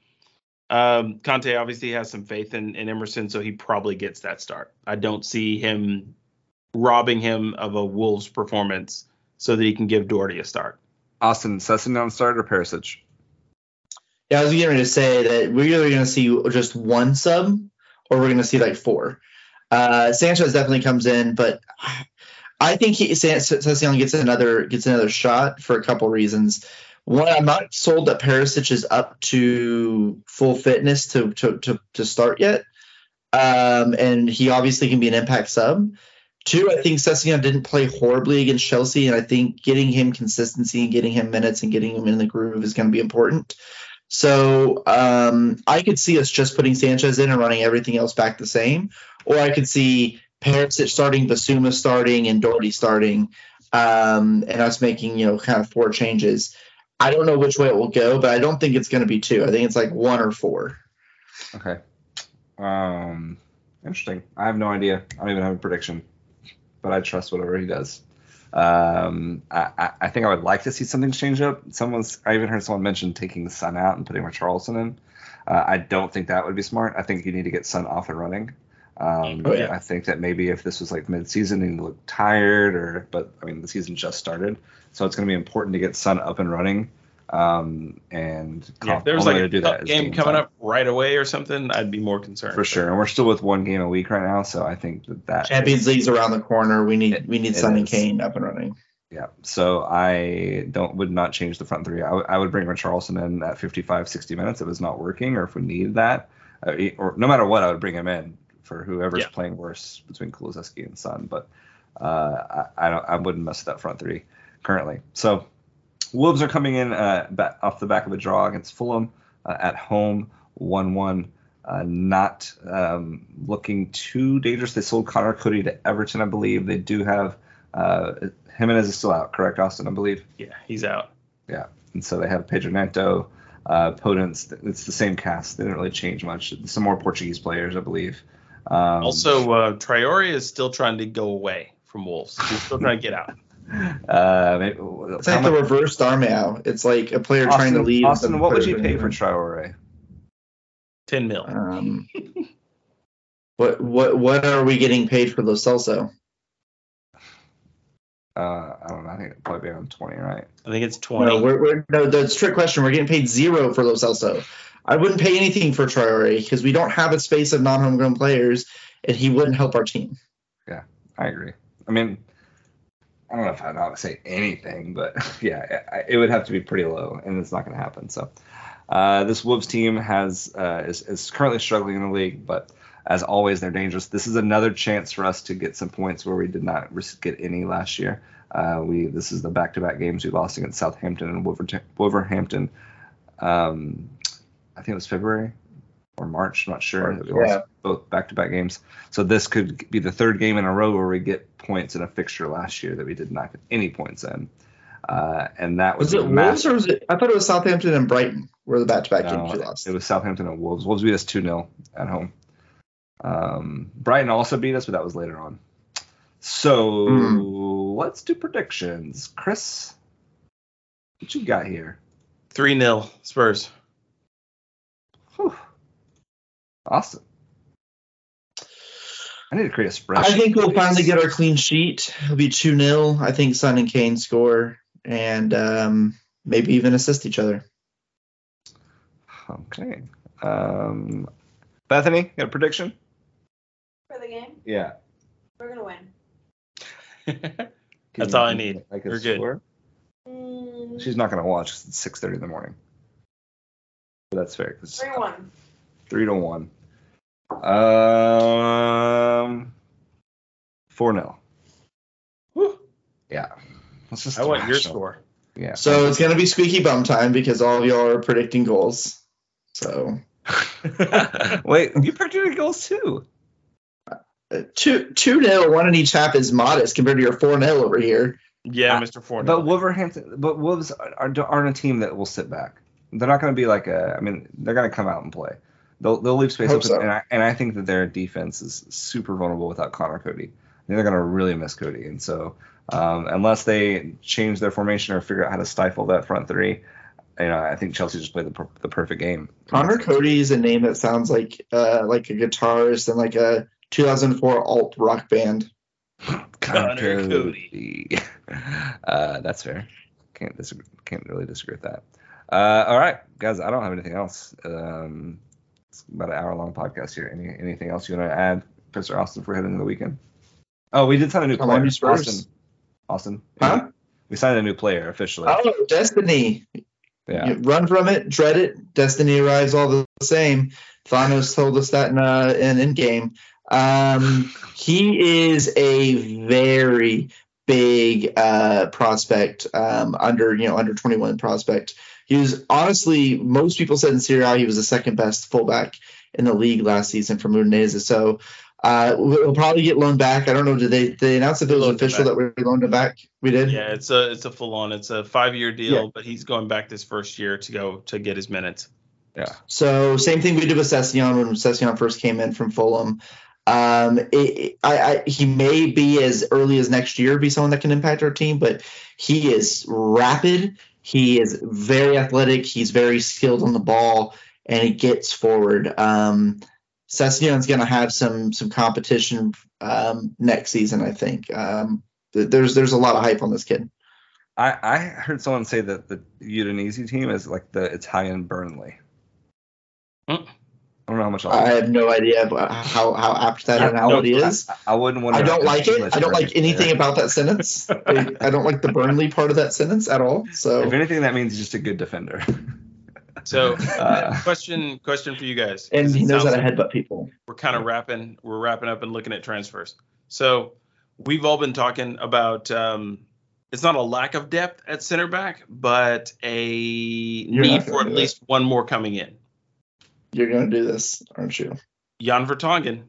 um, Conte obviously has some faith in, in Emerson, so he probably gets that start. I don't see him robbing him of a Wolves performance so that he can give Doherty a start. Austin Sessegnon start or Perisic? Yeah, I was getting ready to say that we're either going to see just one sub or we're going to see like four. Uh, Sanchez definitely comes in, but I think he Sessegnon gets another gets another shot for a couple reasons. One, I'm not sold that Perisic is up to full fitness to to to, to start yet, um, and he obviously can be an impact sub. Two, I think Sessegnon didn't play horribly against Chelsea, and I think getting him consistency and getting him minutes and getting him in the groove is going to be important. So um, I could see us just putting Sanchez in and running everything else back the same, or I could see Perisic starting, Bissouma starting, and Doherty starting, um, and us making you know kind of four changes. I don't know which way it will go, but I don't think it's going to be two. I think it's like one or four. Okay. Um, interesting. I have no idea. I don't even have a prediction, but I trust whatever he does. Um, I, I think I would like to see something change up. Someone's I even heard someone mention taking Son out and putting Richarlison in. Uh, I don't think that would be smart. I think you need to get Son off and running. Um, Oh, yeah. I think that maybe if this was like mid-season and you look tired, or but I mean the season just started, so it's going to be important to get Son up and running. Um, and Yeah, if there was like a do that game game coming time. up right away or something, I'd be more concerned. for sure. And we're still with one game a week right now, so I think that that Champions League's around the corner. We need we need It Son and. Kane up and running. Yeah. So I don't would not change the front three. I would- bring Richarlison in at 55, 60 minutes if it's not working or if we need that. Uh, or no matter what, I would bring him in for whoever's Yeah. playing worse between Kulusevski and Son. But uh, I, I don't. I wouldn't mess with that front three currently. So Wolves are coming in uh, ba- off the back of a draw against Fulham uh, at home, one-one. Uh, not um, looking too dangerous. They sold Conor Coady to Everton, I believe. They do have uh, Jimenez is still out, correct, Austin? I believe. Yeah, he's out. Yeah, and so they have Pedro Neto, uh, Podence. It's the same cast. They didn't really change much. Some more Portuguese players, I believe. Um, Also, uh, Traore is still trying to go away from Wolves. He's still trying to get out. uh, maybe, It's like the reverse Darmiao. It's like a player trying to leave. Austin, what would you pay for trying Traore? Ten mil. Um, what what what are we getting paid for Lo Celso? Uh, I don't know. I think it'd probably be around twenty, right? I think it's twenty. No, we're, we're no. That's a trick question. We're getting paid zero for Lo Celso. I wouldn't pay anything for Traore because we don't have a space of non-homegrown players, and he wouldn't help our team. Yeah, I agree. I mean, I don't know if I'd not say anything, but yeah, it would have to be pretty low, and it's not going to happen. So, uh, this Wolves team has uh, is, is currently struggling in the league, but as always, they're dangerous. This is another chance for us to get some points where we did not get any last year. Uh, we this is the back-to-back games we lost against Southampton and Wolverhampton. Um, think it was February or March. I'm not sure. that we lost Yeah. both back-to-back games. So this could be the third game in a row where we get points in a fixture last year that we did not get any points in. Uh, and that was, Was it a Wolves or was it? I thought it was Southampton and Brighton were the back-to-back no, games we lost. It was Southampton and Wolves. Wolves beat us 2 0 at home. Um, Brighton also beat us, but that was later on. So Hmm. let's do predictions. Chris, what you got here? Three 0 Spurs. Whew. Austin. I need to create a spreadsheet. I think we'll finally get our clean sheet. It'll be 2 0. I think Son and Kane score and um, maybe even assist each other. Okay. Um, Bethany, got a prediction? for the game. Yeah. We're gonna win. Can That's all I need. Like We're good. score? Mm, She's not gonna watch 'cause it's six thirty in the morning. But that's fair. three one. Three to one. Um, four 0 Whew. Yeah. Let's just I want your rational. score. Yeah. So it's going to be squeaky bum time because all of y'all are predicting goals. So Wait, you predicted goals too. uh, 2 2 nil, one in each half is modest compared to your 4 nil over here. Yeah, Uh, Mr. Four. But Wolverhampton, but Wolves are, aren't a team that will sit back. They're not going to be like a. I mean, they're going to come out and play. They'll they'll leave space Hope open, so. and I and I think that their defense is super vulnerable without Conor Coady. I think they're going to really miss Coady, and so um, unless they change their formation or figure out how to stifle that front three, you know, I think Chelsea just played the per- the perfect game. Conor Coady is a name that sounds like uh, like a guitarist and like a 2004 alt rock band. Conor Coady. Uh, that's fair. Can't disagree. Can't really disagree with that. Uh, all right, guys. I don't have anything else. Um, it's about an hour long podcast here. Any anything else you want to add, Professor Austin, for heading into the weekend? Oh, we did sign a new player. Austin. Austin. Huh? We signed a new player officially. Oh, Destiny. yeah. You run from it, dread it. Destiny arrives all the same. Thanos told us that in uh, in Endgame. Um, he is a very big uh, prospect um, under you know under 21 prospect. He was honestly most people said in Serie A he was the second best fullback in the league last season for Udinese. So uh, we'll probably get loaned back. I don't know. Did they they announce if it was official back. that we loaned him back? We did. Yeah, it's a it's a full on. It's a five year deal, Yeah. but he's going back this first year to go to get his minutes. Yeah. So same thing we did with Session when Session first came in from Fulham. Um, it, it- I, I, he may be as early as next year be someone that can impact our team, but he is rapid. He is very athletic. He's very skilled on the ball, and he gets forward. Um, Session's going to have some some competition um, next season, I think. Um, th- there's there's a lot of hype on this kid. I, I heard someone say that the Udinese team is like the Italian Burnley. Hmm. I don't know how much I have no idea how how apt that Yeah, analogy no, is. I, I wouldn't want to I don't like it. I don't like anything about that sentence. I, I don't like the Burnley part of that sentence at all. So If anything, that means he's just a good defender. So Uh, question question for you guys. And he knows how sounds to like headbutt people. We're kind of wrapping we're wrapping up and looking at transfers. So we've all been talking about um, it's not a lack of depth at center back, but a You're need for at do least one more coming in. You're gonna do this, aren't you? Jan Vertonghen.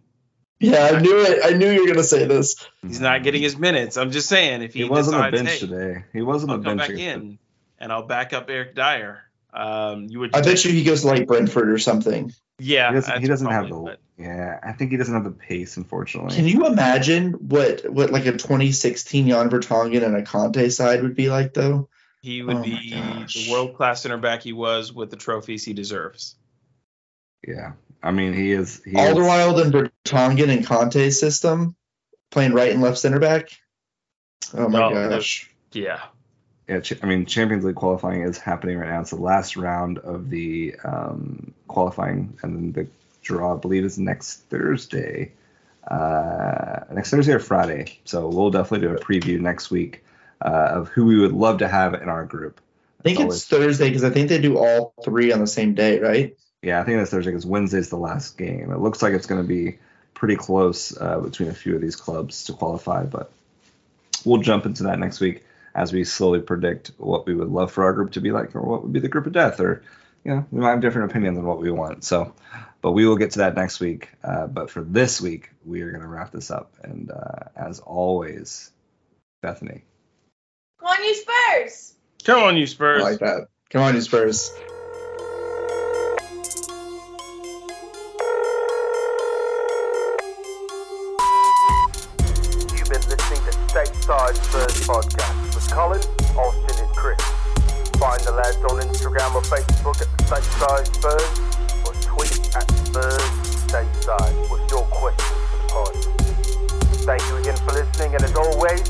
Yeah, I knew it. I knew you were gonna say this. He's not getting his minutes. I'm just saying if he, he was on the decides, bench hey, today. He was on the I'll come bench. back here. in and I'll back up Eric Dier. Um, you would I bet you he goes like Brentford or something. yeah. He doesn't, he doesn't have the. probably what- Yeah, I think he doesn't have the pace, unfortunately. Can you imagine what what like a 2016 Jan Vertonghen and a Conte side would be like though? He would Oh be the world class center back he was with the trophies he deserves. Yeah, I mean he is. He is Alderweireld and Vertonghen and Conte's system, playing right and left center back. Oh my Oh, gosh. Yeah. yeah, I mean, Champions League qualifying is happening right now. It's the last round of the um, qualifying, and then the draw, I believe, is next Thursday. Uh, next Thursday or Friday. So we'll definitely do a preview next week uh, of who we would love to have in our group. I think Always- it's Thursday because I think they do all three on the same day, right? Yeah, I think that's Thursday because Wednesday's the last game. It looks like it's going to be pretty close uh, between a few of these clubs to qualify, but we'll jump into that next week as we slowly predict what we would love for our group to be like, or what would be the group of death, or you know, we might have different opinions on what we want. So, but we will get to that next week. Uh, but for this week, we are going to wrap this up, and uh, as always, Bethany. Come on, you Spurs! Come on, you I Spurs. like that. Come on, you Spurs. Stateside Spurs Podcast with Collin, Austin, and Chris. Find the lads on Instagram or Facebook at the Stateside Spurs or tweet at Spurs Stateside with your questions for the pod. Thank you again for listening, and as always,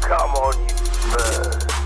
come on, you Spurs.